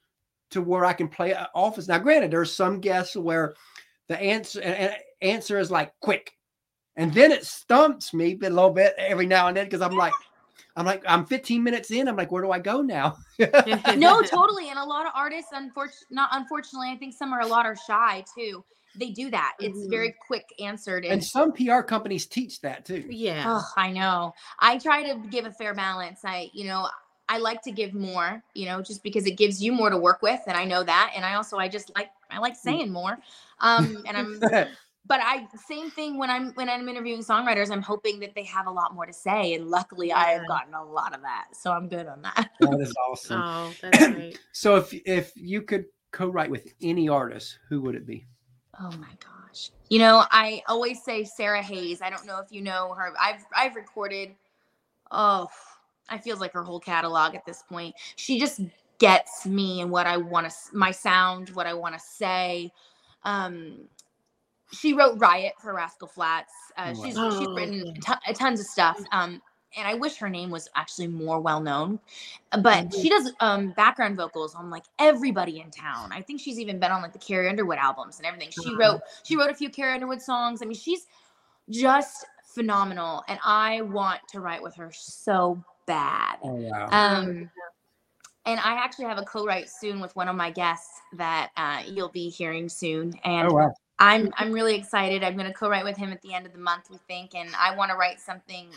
to where I can play uh, office. Now, granted, there's some guests where the answer a- a- answer is like quick And then it stumps me a little bit every now and then because I'm like, I'm like, I'm 15 minutes in. I'm like, where do I go now? no, totally. And a lot of artists, unfortunately, not unfortunately, I think some are a lot are shy too. They do that. It's Mhm. very quick answered. and some PR companies teach that too. Yeah. Oh, I know. I try to give a fair balance. I, you know, I like to give more, you know, just because it gives you more to work with, and I know that. And I also, I just like, I like saying more. Um, and I'm, but I, same thing when I'm when I'm interviewing songwriters, I'm hoping that they have a lot more to say, and luckily, I have gotten a lot of that, so I'm good on that. that is awesome. Oh, that's great. So if if you could co-write with any artist, who would it be? Oh my gosh. You know, I always say Sara Haze. I don't know if you know her. I've I've recorded oh, I feels like her whole catalog at this point. She just gets me and what I want to my sound, what I want to say. Um she wrote Riot for Rascal Flatts. Uh, Oh, she's she's Oh, written yeah. ton- tons of stuff. Um and I wish her name was actually more well known. But Mhm. she does um background vocals on like everybody in town. I think she's even been on like the Carrie Underwood albums and everything. She wrote she wrote a few Carrie Underwood songs. I mean, she's just phenomenal and I want to write with her so bad. Oh wow. Um and I actually have a co-write soon with one of my guests that uh, you'll be hearing soon. And oh wow. I'm I'm really excited. I'm going to co-write with him at the end of the month, we think, and I want to write something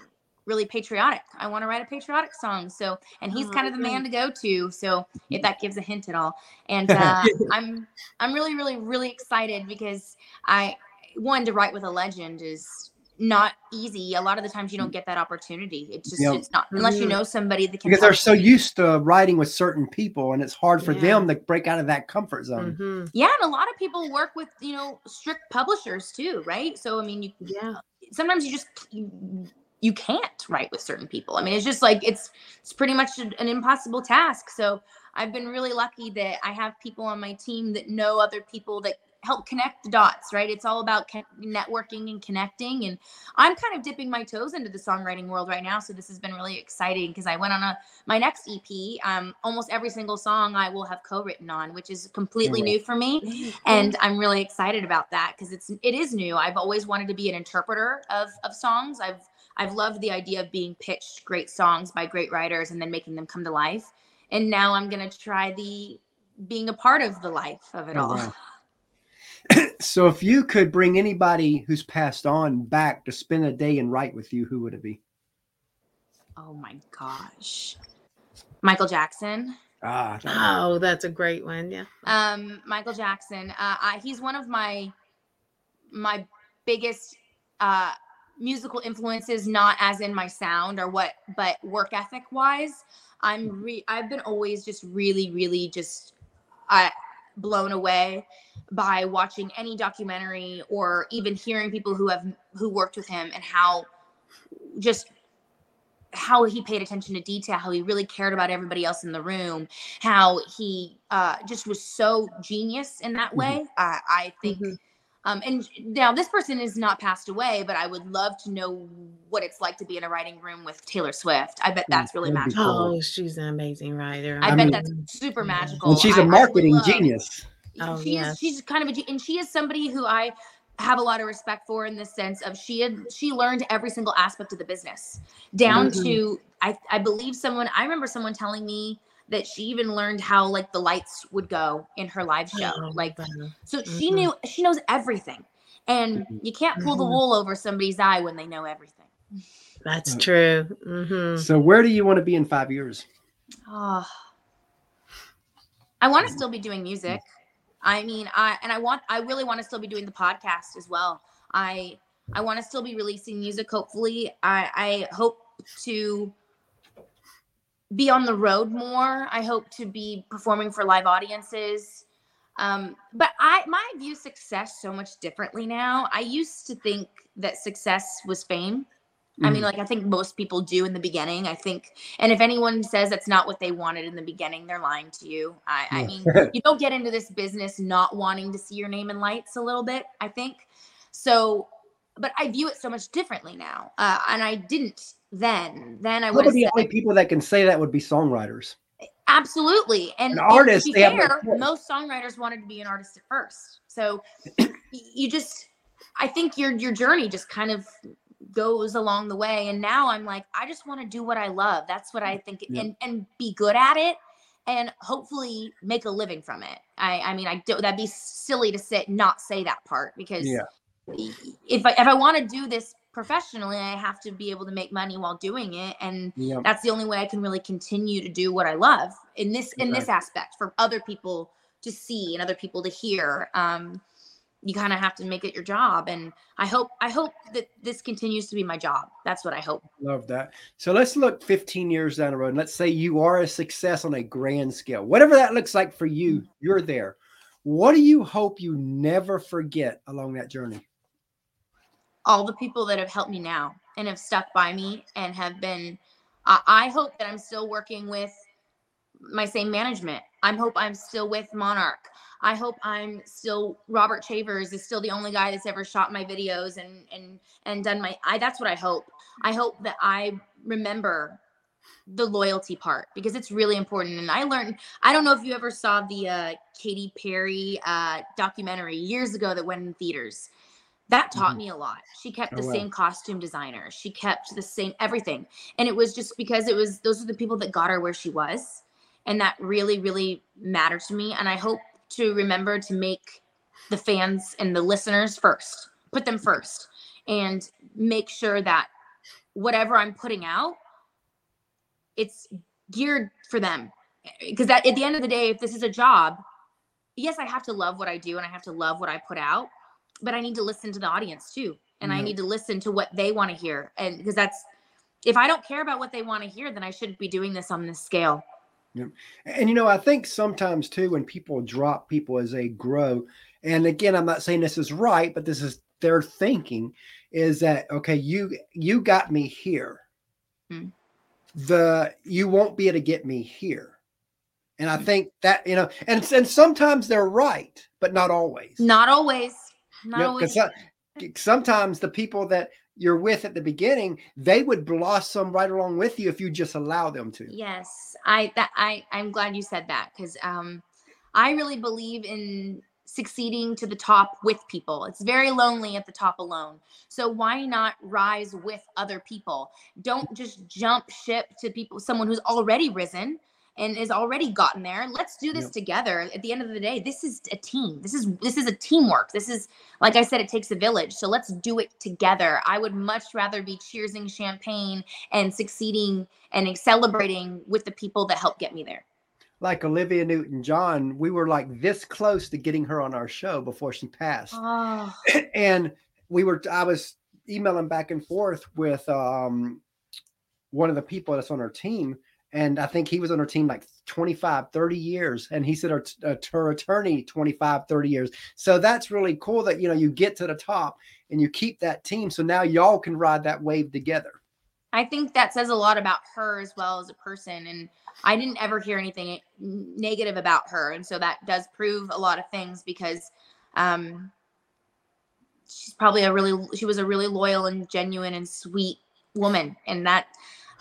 really patriotic. I want to write a patriotic song. So, and he's Oh, kind of the man to go to. So, if that gives a hint at all, and uh, I'm I'm really really really excited because I one to write with a legend is not easy. A lot of the times you don't get that opportunity. It's just Yep. it's not unless you Mhm. know somebody that can. Because they're so you. used to writing with certain people, and it's hard for Yeah. them to break out of that comfort zone. Mhm. Yeah, and a lot of people work with you know strict publishers too, right? So I mean, you Yeah. sometimes you just you, can't write with certain people. I mean, it's just like it's it's pretty much an impossible task. So I've been really lucky that I have people on my team that know other people that help connect the dots, right? It's all about networking and connecting. And I'm kind of dipping my toes into the songwriting world right now, so this has been really exciting because I went on a my next EP, um almost every single song I will have co-written on, which is completely new for me. And i'm really excited about that because it's it is new. I've always wanted to be an interpreter of of songs. I've i've loved the idea of being pitched great songs by great writers and then making them come to life and now i'm going to try the being a part of the life of it Oh, all wow. So if you could bring anybody who's passed on back to spend a day and write with you, who would it be? oh my gosh michael jackson Ah, Oh, that's a great one. Yeah. um michael jackson uh I, he's one of my my biggest uh musical influences not as in my sound or what but work ethic wise i'm re i've been always just really really just uh blown away by watching any documentary or even hearing people who have who worked with him and how just how he paid attention to detail, how he really cared about everybody else in the room, how he uh, just was so genius in that Mhm. way. Uh, I think, Mhm. Um, and now this person is not passed away, but I would love to know what it's like to be in a writing room with Taylor Swift. I bet that's really magical. Oh, she's an amazing writer. I, I bet mean- that's super magical. and she's a marketing love- genius. Oh, she yes. is she's kind of a and she is somebody who I have a lot of respect for in the sense of she had she learned every single aspect of the business down Mhm. to I I believe someone I remember someone telling me that she even learned how like the lights would go in her live show Oh, like so she Mhm. knew she knows everything and Mhm. you can't pull the Mhm. wool over somebody's eye when they know everything that's Uh, true. hmm So where do you want to be in five years? Oh, I want to still be doing music. I mean, I and I want I really want to still be doing the podcast as well. I I want to still be releasing music. Hopefully, I I hope to be on the road more. I hope to be performing for live audiences. Um, but I my view success so much differently now. I used to think that success was fame. I mean, Mhm. like I think most people do in the beginning. I think, and if anyone says that's not what they wanted in the beginning, they're lying to you. I, I mean, you don't get into this business not wanting to see your name in lights a little bit. I think so, but I view it so much differently now, uh, and I didn't then. Then I would the only people that can say that would be songwriters. absolutely. And, An and artist, to be fair, most songwriters wanted to be an artist at first. So you just I think your your journey just kind of goes along the way and now i'm like i just want to do what i love that's what i mm, think Yeah. and and be good at it and hopefully make a living from it i i mean i do that'd be silly to sit not say that part because Yeah. if i if i want to do this professionally i have to be able to make money while doing it and Yeah. that's the only way i can really continue to do what i love in this in this aspect for other people to see and other people to hear um you kind of have to make it your job and i hope i hope that this continues to be my job that's what i hope Love that. So let's look 15 years down the road. And let's say you are a success on a grand scale. Whatever that looks like for you, you're there. What do you hope you never forget along that journey? All the people that have helped me now and have stuck by me and have been I i hope that i'm still working with my same management. I hope i'm still with monarch. I hope i'm still robert chavers is still the only guy that's ever shot my videos and and and done my i that's what i hope. I hope that i remember the loyalty part because it's really important. And i learned i don't know if you ever saw the uh katy perry uh documentary years ago that went in theaters that taught Mhm. me a lot she kept Oh, the wow. same costume designer she kept the same everything and it was just because it was those are the people that got her where she was and that really really mattered to me and i hope to remember to make the fans and the listeners first put them first and make sure that whatever i'm putting out it's geared for them because that at the end of the day if this is a job yes i have to love what i do and i have to love what i put out but i need to listen to the audience too and i need to listen to what they want to hear and because that's if i don't care about what they want to hear then i shouldn't be doing this on this scale Yeah. And you know, I think sometimes too, when people drop people as they grow, and again, I'm not saying this is right, but this is their thinking is that okay, you you got me here. Hmm. The you won't be able to get me here. And I think that, you know, and, and sometimes they're right, but not always. not always not You know, always so- sometimes the people that you're with at the beginning, they would blossom right along with you if you just allow them to. Yes, I that I I'm glad you said that because um I really believe in succeeding to the top with people. It's very lonely at the top alone. So why not rise with other people? Don't just jump ship to people someone who's already risen and is already gotten there. Let's do this Yep. together. At the end of the day, this is a team. This is this is a teamwork. This is like I said it takes a village. So let's do it together. I would much rather be cheersing champagne and succeeding and celebrating with the people that helped get me there. like Olivia Newton John, we were like this close to getting her on our show before she passed. Oh, and we were I was emailing back and forth with um one of the people that's on our team. And I think he was on our team like 25, 30 years. And he said our, uh, her attorney 25, 30 years. So that's really cool that, you know, you get to the top and you keep that team. So now y'all can ride that wave together. I think that says a lot about her as well as a person. And I didn't ever hear anything negative about her. And so that does prove a lot of things because um, she's probably a really, she was a really loyal and genuine and sweet woman. And that,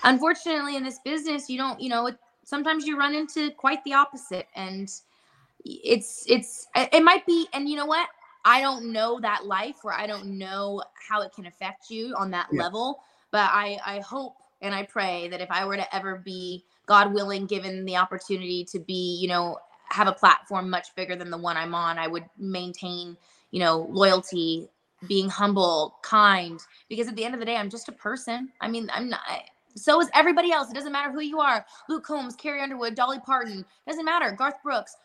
unfortunately, in this business, you don't, you know, it, sometimes you run into quite the opposite. And it's, it's, it might be, and you know what? I don't know that life where I don't know how it can affect you on that Yeah. level but I I hope and I pray that if I were to ever be God willing given the opportunity to be you know have a platform much bigger than the one I'm on I would maintain you know loyalty being humble kind because at the end of the day I'm just a person I mean I'm not so is everybody else. It doesn't matter who you are. Luke Combs Carrie Underwood Dolly Parton. Doesn't matter. Garth Brooks.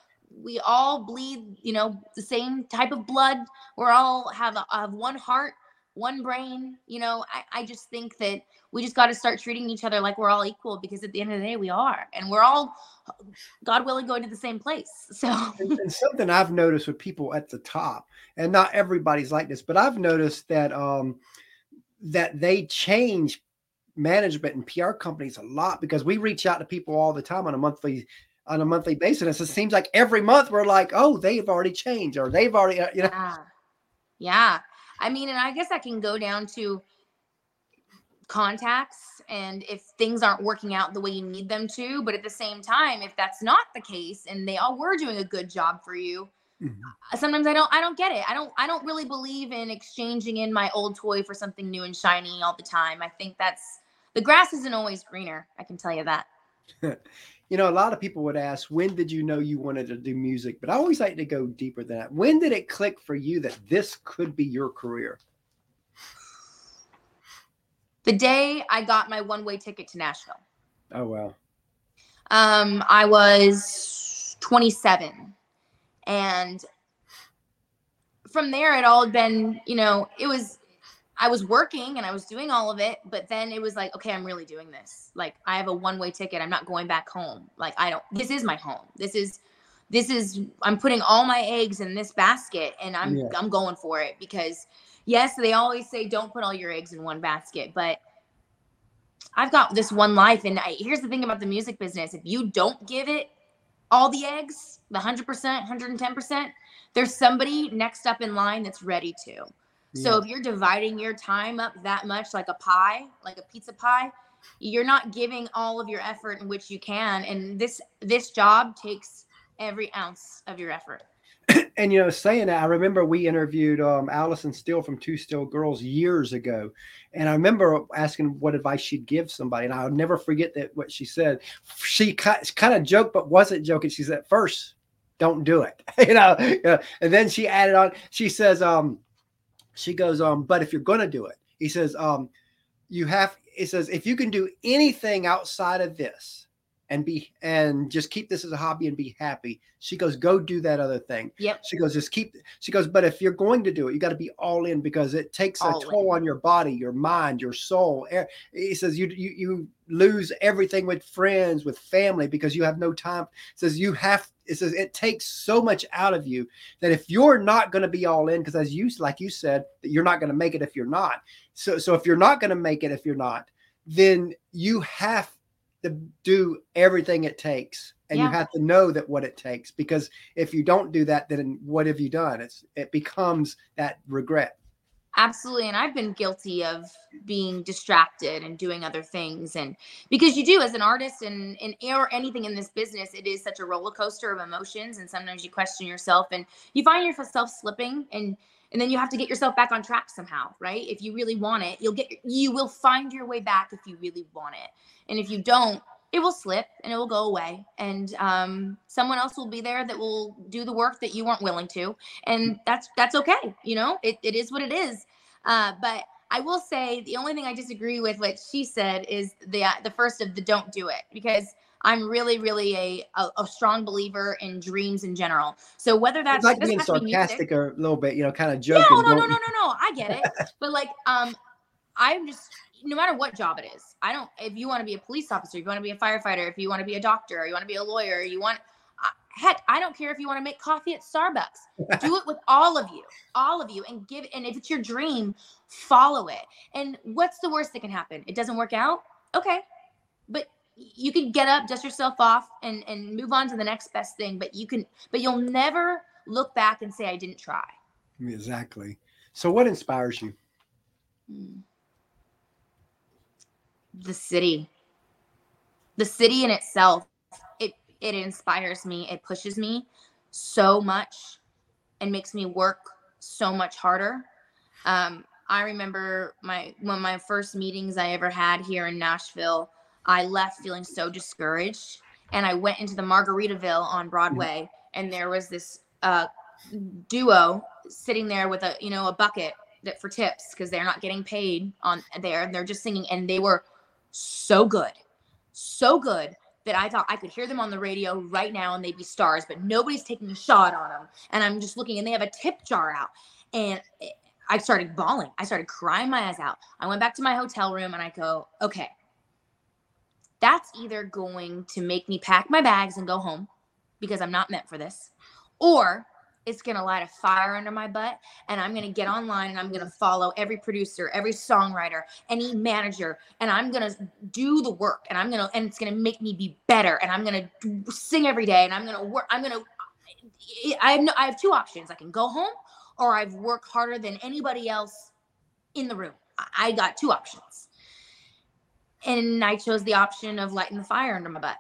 We all bleed you know the same type of blood. We're all have have one heart one brain you know. I, I just think that we just got to start treating each other like we're all equal because at the end of the day we are. And we're all god willing going to the same place. So and, and something I've noticed with people at the top, and not everybody's like this, but I've noticed that um that they change management and PR companies a lot because we reach out to people all the time on a monthly on a monthly basis. It seems like every month we're like, oh, they've already changed or they've already, uh, you know. yeah yeah i mean and i guess I can go down to contacts and if things aren't working out the way you need them to but at the same time if that's not the case and they all were doing a good job for you mm-hmm. sometimes I don't I don't get it. I don't I don't really believe in exchanging in my old toy for something new and shiny all the time. I think that's the grass isn't always greener. I can tell you that. you know, a lot of people would ask, when did you know you wanted to do music? But I always like to go deeper than that. When did it click for you that this could be your career? The day I got my one way ticket to Nashville. Oh, wow. Um, I was 27. And from there, it all had been, you know, it was I was working and I was doing all of it, but then it was like, okay, I'm really doing this. Like I have a one-way ticket. I'm not going back home. Like I don't this is my home. This is this is I'm putting all my eggs in this basket and I'm yeah. I'm going for it because yes, they always say don't put all your eggs in one basket, but I've got this one life and I, here's the thing about the music business. If you don't give it all the eggs, the 100%, 110%, there's somebody next up in line that's ready to. So if you're dividing your time up that much like a pie, like a pizza pie, you're not giving all of your effort in which you can and this this job takes every ounce of your effort. and you know, saying that, I remember we interviewed um, Allison Steele from Two Steel Girls years ago, and I remember asking what advice she'd give somebody, and I'll never forget that what she said. She kind of joked, but wasn't joking. She said, first, don't do it," you know, and then she added on. She says, um, she goes, um, but if you're gonna do it, he says, um, you have. It says if you can do anything outside of this, and be and just keep this as a hobby and be happy. She goes, go do that other thing. Yep. She goes, just keep. She goes, but if you're going to do it, you got to be all in because it takes all a toll in. on your body, your mind, your soul. He says you you you lose everything with friends, with family because you have no time. It says you have. It says it takes so much out of you that if you're not going to be all in, because as you like you said that you're not going to make it if you're not. So so if you're not going to make it if you're not, then you have to do everything it takes and yeah. you have to know that what it takes because if you don't do that then what have you done it's it becomes that regret absolutely and i've been guilty of being distracted and doing other things and because you do as an artist and, and or anything in this business it is such a roller coaster of emotions and sometimes you question yourself and you find yourself slipping and and then you have to get yourself back on track somehow right if you really want it you'll get you will find your way back if you really want it and if you don't, it will slip and it will go away. And um, someone else will be there that will do the work that you weren't willing to. And that's that's okay. You know, it, it is what it is. Uh, but I will say the only thing I disagree with what she said is the uh, the first of the don't do it because I'm really, really a, a, a, strong believer in dreams in general. So whether that's it's like being sarcastic or a little bit, you know, kind of joking. No, no, no, no, no, no. I get it. but like, um, I'm just no matter what job it is. I don't, if you want to be a police officer, if you want to be a firefighter, if you want to be a doctor, or you want to be a lawyer, you want, uh, heck, I don't care if you want to make coffee at Starbucks. Do it with all of you, all of you, and give. And if it's your dream, follow it. And what's the worst that can happen? It doesn't work out. Okay, but you can get up, dust yourself off, and and move on to the next best thing. But you can, but you'll never look back and say I didn't try. Exactly. So, what inspires you? Hmm the city. The city in itself, it it inspires me. It pushes me so much and makes me work so much harder. Um, I remember my one of my first meetings I ever had here in Nashville. I left feeling so discouraged, and I went into the Margaritaville on Broadway, and there was this uh, duo sitting there with a you know a bucket that for tips because they're not getting paid on there, and they're just singing, and they were so good, so good that I thought I could hear them on the radio right now and they'd be stars, but nobody's taking a shot on them. And I'm just looking and they have a tip jar out. And I started bawling. I started crying my eyes out. I went back to my hotel room and I go, okay, that's either going to make me pack my bags and go home because I'm not meant for this, or it's going to light a fire under my butt and i'm going to get online and i'm going to follow every producer every songwriter any manager and i'm going to do the work and i'm going to and it's going to make me be better and i'm going to sing every day and i'm going to work i'm going to i have no i have two options. I can go home or i've worked harder than anybody else in the room. I got two options and i chose the option of lighting the fire under my butt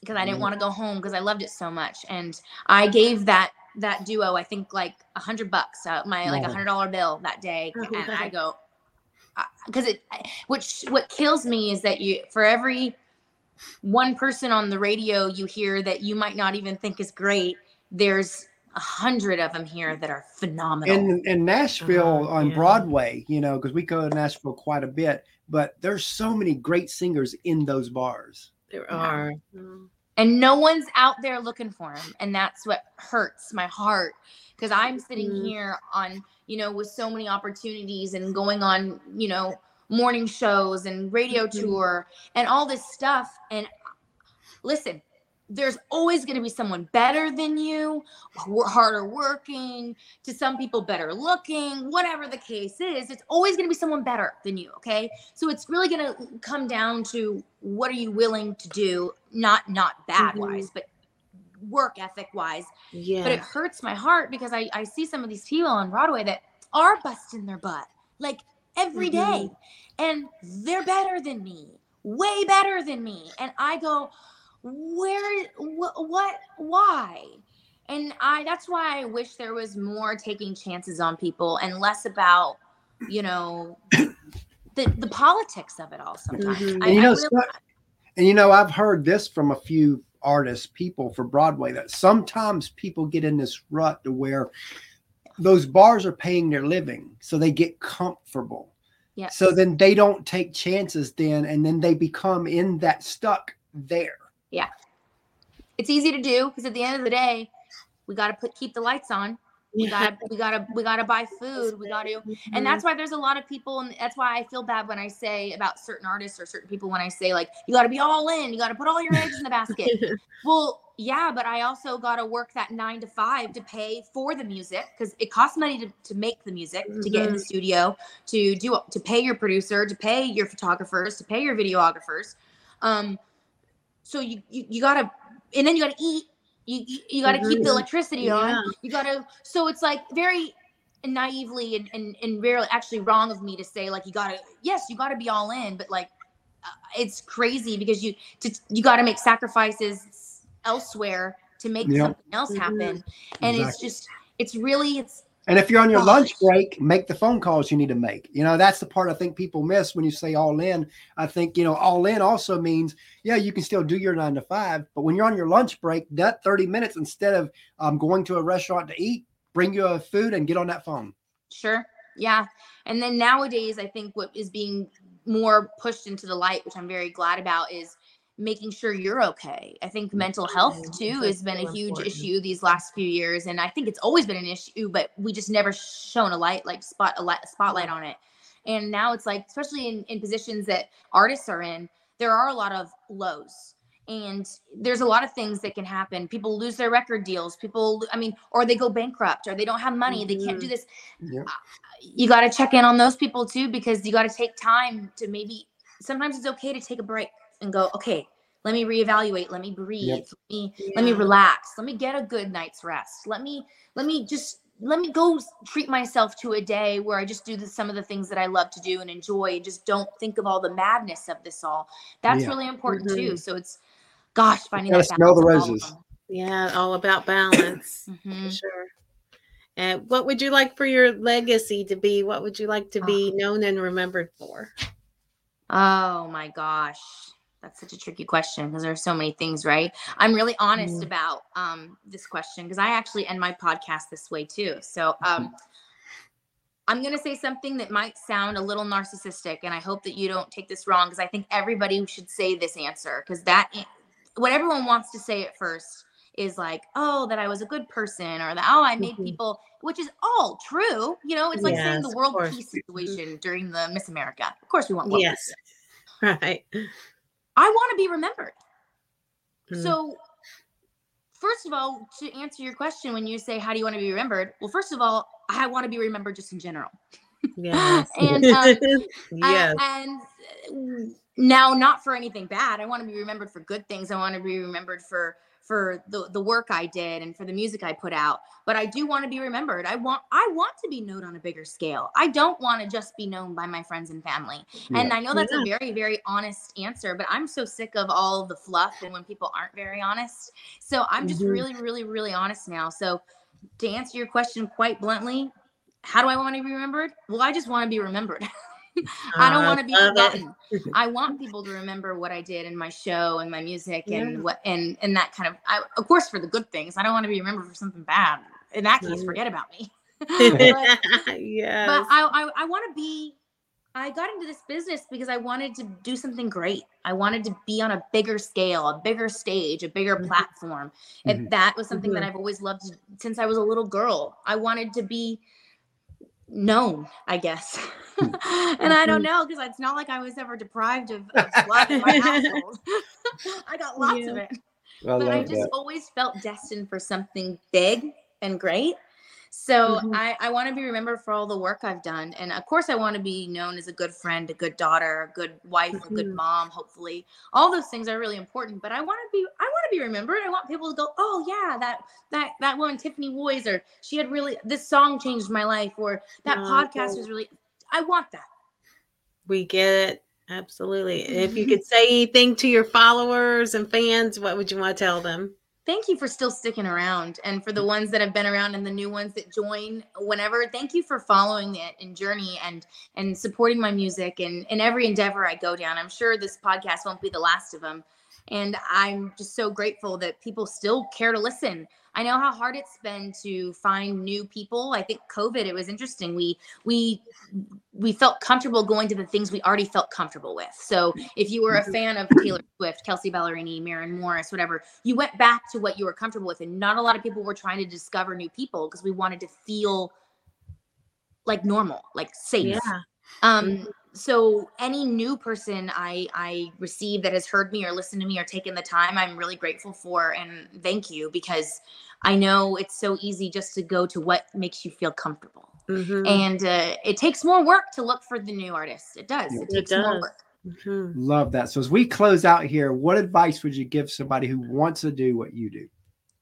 because i didn't mm-hmm. want to go home because i loved it so much. And i gave that that duo, I think like a hundred bucks, uh, my like a hundred dollar bill that day, Oh, and I go, because it, which what kills me is that you for every one person on the radio you hear that you might not even think is great, there's a hundred of them here that are phenomenal. in in Nashville Uh, on yeah. Broadway, you know, because we go to Nashville quite a bit, but there's so many great singers in those bars. There Yeah. are. Mm. and no one's out there looking for them. and that's what hurts my heart because i'm sitting Mhm. here on you know with so many opportunities and going on you know morning shows and radio Mhm. tour and all this stuff and listen there's always going to be someone better than you harder working to some people better looking whatever the case is it's always going to be someone better than you okay so it's really going to come down to what are you willing to do not not bad Mhm. wise but work ethic wise Yeah. but it hurts my heart because I, I see some of these people on Broadway that are busting their butt like every day, and they're better than me, way better than me. And I go, where, wh- what, why? And I, that's why I wish there was more taking chances on people and less about, you know, the, the politics of it all sometimes. Mhm. I, And you know, so- And you know, I've heard this from a few artists, people for Broadway, that sometimes people get in this rut to where those bars are paying their living, so they get comfortable. Yeah. So then they don't take chances then, and then they become in that stuck there. It's easy to do because at the end of the day, we got to put keep the lights on. We gotta we gotta we gotta buy food. We gotta Mm-hmm. and that's why there's a lot of people and that's why I feel bad when I say about certain artists or certain people when I say like you gotta be all in, you gotta put all your eggs in the basket. well, yeah, but I also gotta work that nine to five to pay for the music because it costs money to, to make the music, to get in the studio, to do to pay your producer, to pay your photographers, to pay your videographers. Um so you you, you gotta and then you gotta eat. You you, gotta keep the electricity on you gotta so it's like very naively and, and and rarely actually wrong of me to say like you gotta yes you gotta be all in but like uh, it's crazy because you to, you gotta make sacrifices elsewhere to make Yeah. something else Mhm. happen and it's just it's really it's And if you're on your lunch break, make the phone calls you need to make. You know, that's the part I think people miss when you say all in. I think, you know, all in also means, yeah, you can still do your nine to five, but when you're on your lunch break, that 30 minutes, instead of um, going to a restaurant to eat, bring you a food and get on that phone. Sure. Yeah. And then nowadays, I think what is being more pushed into the light, which I'm very glad about, is making sure you're okay. I think mental health too has been a huge important. issue these last few years, and I think it's always been an issue, but we just never shown a light, like spot a light, spotlight on it. And now it's like, especially in, in positions that artists are in, there are a lot of lows. And there's a lot of things that can happen. People lose their record deals. People, I mean, or they go bankrupt, or they don't have money. They can't do Mhm. this Yeah. you got to check in on those people too because you got to take time to maybe sometimes it's okay to take a break and go okay let me reevaluate let me breathe Yep. let me let me relax let me get a good night's rest let me let me just let me go treat myself to a day where i just do the, some of the things that i love to do and enjoy and just don't think of all the madness of this all that's Yeah. really important Mhm. too so it's gosh finding gotta that smell the balance of all of roses. Yeah, all about balance. Mhm. For sure. And what would you like for your legacy to be? What would you like to be Ah. known and remembered for? Oh my gosh. That's such a tricky question because there's so many things, right? I'm really honest Mm. about um, this question because I actually end my podcast this way too. So um, I'm going to say something that might sound a little narcissistic, and I hope that you don't take this wrong because I think everybody should say this answer because that, what everyone wants to say at first is like, oh, that I was a good person or that, oh, I made Mhm. people, which is all true. You know, it's like saying the world peace situation during the Miss America. Of course, we want world Yes. Right. I want to be remembered. Mm. So, first of all, to answer your question, when you say, How do you want to be remembered? Well, first of all, I want to be remembered just in general. Yes. And, um, yes. Uh, and uh, now, not for anything bad. I want to be remembered for good things. I want to be remembered for for the, the work I did and for the music I put out. But I do want to be remembered. I want I want to be known on a bigger scale. I don't want to just be known by my friends and family. And I know that's a very, very honest answer, but I'm so sick of all the fluff and when people aren't very honest. So I'm just Mhm. really, really, really honest now. So to answer your question quite bluntly, how do I want to be remembered? Well, I just want to be remembered. I don't want to be forgotten. I want people to remember what I did in my show and my music and what and and that kind of. I, of course, for the good things. I don't want to be remembered for something bad. In that case, forget about me. but, yes. but I I, I want to be. I got into this business because I wanted to do something great. I wanted to be on a bigger scale, a bigger stage, a bigger mm-hmm. platform. Mm-hmm. And that was something mm-hmm. that I've always loved since I was a little girl. I wanted to be known, I guess. and I don't mm-hmm. know because it's not like I was ever deprived of, of love in my household. I got lots yeah. of it. I but I just that. always felt destined for something big and great. So mm-hmm. I, I want to be remembered for all the work I've done. And of course, I want to be known as a good friend, a good daughter, a good wife, mm-hmm. a good mm-hmm. mom, hopefully. All those things are really important. But I want to be, I want to be remembered. I want people to go, oh yeah, that that that woman, Tiffany Woys, or she had really this song changed my life, or that oh, podcast was really I want that. We get it. Absolutely. If you could say anything to your followers and fans, what would you want to tell them? Thank you for still sticking around and for the mm. ones that have been around and the new ones that join whenever thank you for following it and journey and and supporting my music and in every endeavor i go down i'm sure this podcast won't be the last of them and i'm just so grateful that people still care to listen I know how hard it's been to find new people. I think COVID, it was interesting. We we we felt comfortable going to the things we already felt comfortable with. So if you were a mm-hmm. fan of Taylor Swift, Kelsea Ballerini, Maren Morris, whatever, you went back to what you were comfortable with. And not a lot of people were trying to discover new people because we wanted to feel like normal, like safe. Yeah. Um, mm-hmm so any new person I I receive that has heard me or listened to me or taken the time, I'm really grateful for and thank you because I know it's so easy just to go to what makes you feel comfortable. Mm-hmm. And uh, it takes more work to look for the new artists. It does. It, it takes does. more work. Mm-hmm. Love that. So as we close out here, what advice would you give somebody who wants to do what you do?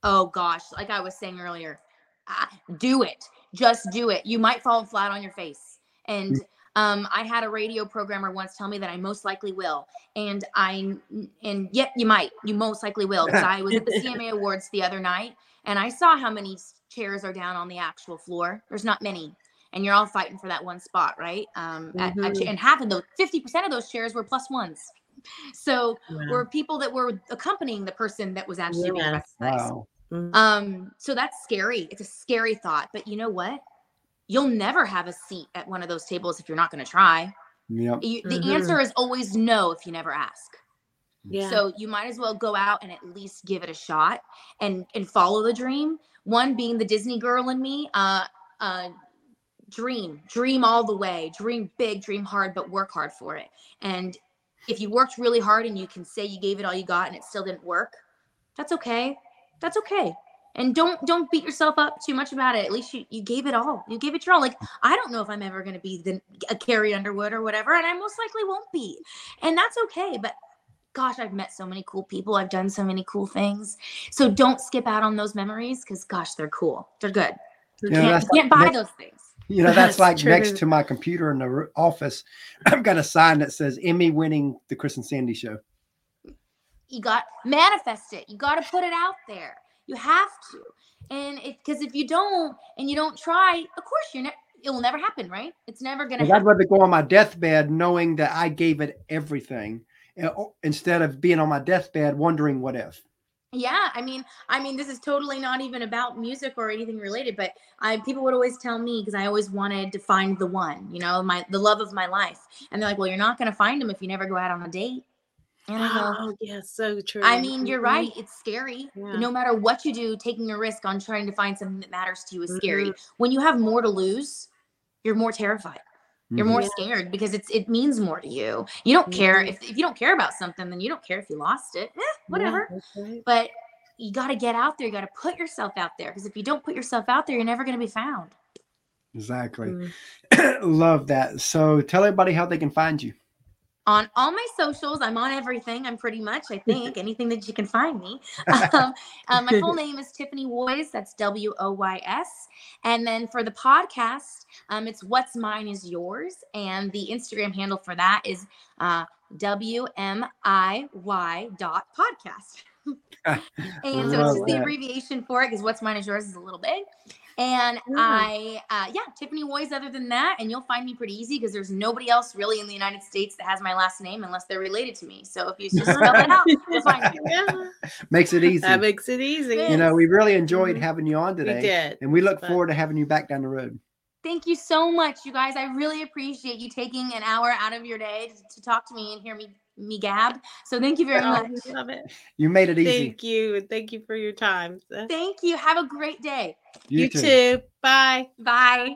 Oh gosh, like I was saying earlier, uh, do it. Just do it. You might fall flat on your face. And mm. Um, I had a radio programmer once tell me that I most likely will, and I and yet you might, you most likely will, because I was at the CMA Awards the other night and I saw how many chairs are down on the actual floor. There's not many, and you're all fighting for that one spot, right? Um, mm-hmm. at, at, and half of those, fifty percent of those chairs were plus ones. So were people that were accompanying the person that was actually being recognized. Wow. Mm-hmm. Um, so that's scary. It's a scary thought, but you know what? You'll never have a seat at one of those tables if you're not going to try. Yep. You, the mm-hmm. answer is always no if you never ask. Yeah. So you might as well go out and at least give it a shot and and follow the dream. One being the Disney girl in me, uh uh dream, dream all the way, dream big, dream hard, but work hard for it. And if you worked really hard and you can say you gave it all you got and it still didn't work, that's okay. That's okay and don't don't beat yourself up too much about it. At least you, you gave it all. You gave it your all. Like i don't know if i'm ever going to be the a carrie underwood or whatever and i most likely won't be. And that's okay but gosh i've met so many cool people. I've done so many cool things. So don't skip out on those memories because gosh they're cool. They're good. You, you can't, can't buy those things. you know that's, that's like true. next to my computer in the office i've got a sign that says emmy winning the chris and sandy show. You got manifest it. You got to put it out there you have to. And it because if you don't and you don't try, of course you're ne- it will never happen, right? It's never gonna I'd rather go on my deathbed knowing that I gave it everything eh, instead of being on my deathbed wondering what if. Yeah, I mean, I mean, this is totally not even about music or anything related, but I people would always tell me because I always wanted to find the one, you know, my the love of my life, and they're like, "Well, you're not going to find him if you never go out on a date." And I go, oh, yeah, so true. I mean, you're mm-hmm. right. It's scary. Yeah. No matter what you do, taking a risk on trying to find something that matters to you is mm-hmm. scary. When you have more to lose, you're more terrified. You're more mm-hmm. scared because it's it means more to you. You don't care mm-hmm. if, if you don't care about something, then you don't care if you lost it. Eh, whatever. Yeah, right. But you got to get out there. You got to put yourself out there because if you don't put yourself out there, you're never going to be found. Exactly. Mm. Love that. So tell everybody how they can find you on all my socials. I'm on everything. I'm pretty much, I think, anything that you can find me. Um, um, my full name is Tiffany Woys. That's W O Y S. And then for the podcast, um, it's What's Mine is Yours. And the Instagram handle for that is uh, WMIY dot podcast. and so it's Love just the abbreviation for it because what's mine is yours is a little big. And Yeah. I, uh, yeah, Tiffany Woys. Other than that, and you'll find me pretty easy because there's nobody else really in the United States that has my last name unless they're related to me. So if you just spell it out, you'll find me. Yeah, Makes it easy. that makes it easy. You know, we really enjoyed Mhm. having you on we today. did. And we look But- forward to having you back down the road. Thank you so much, you guys. I really appreciate you taking an hour out of your day to, to talk to me and hear me me gab. So thank you very Oh, much. we love it. You made it easy. Thank you. Thank you for your time. Thank you. Have a great day. You, too. Bye. Bye.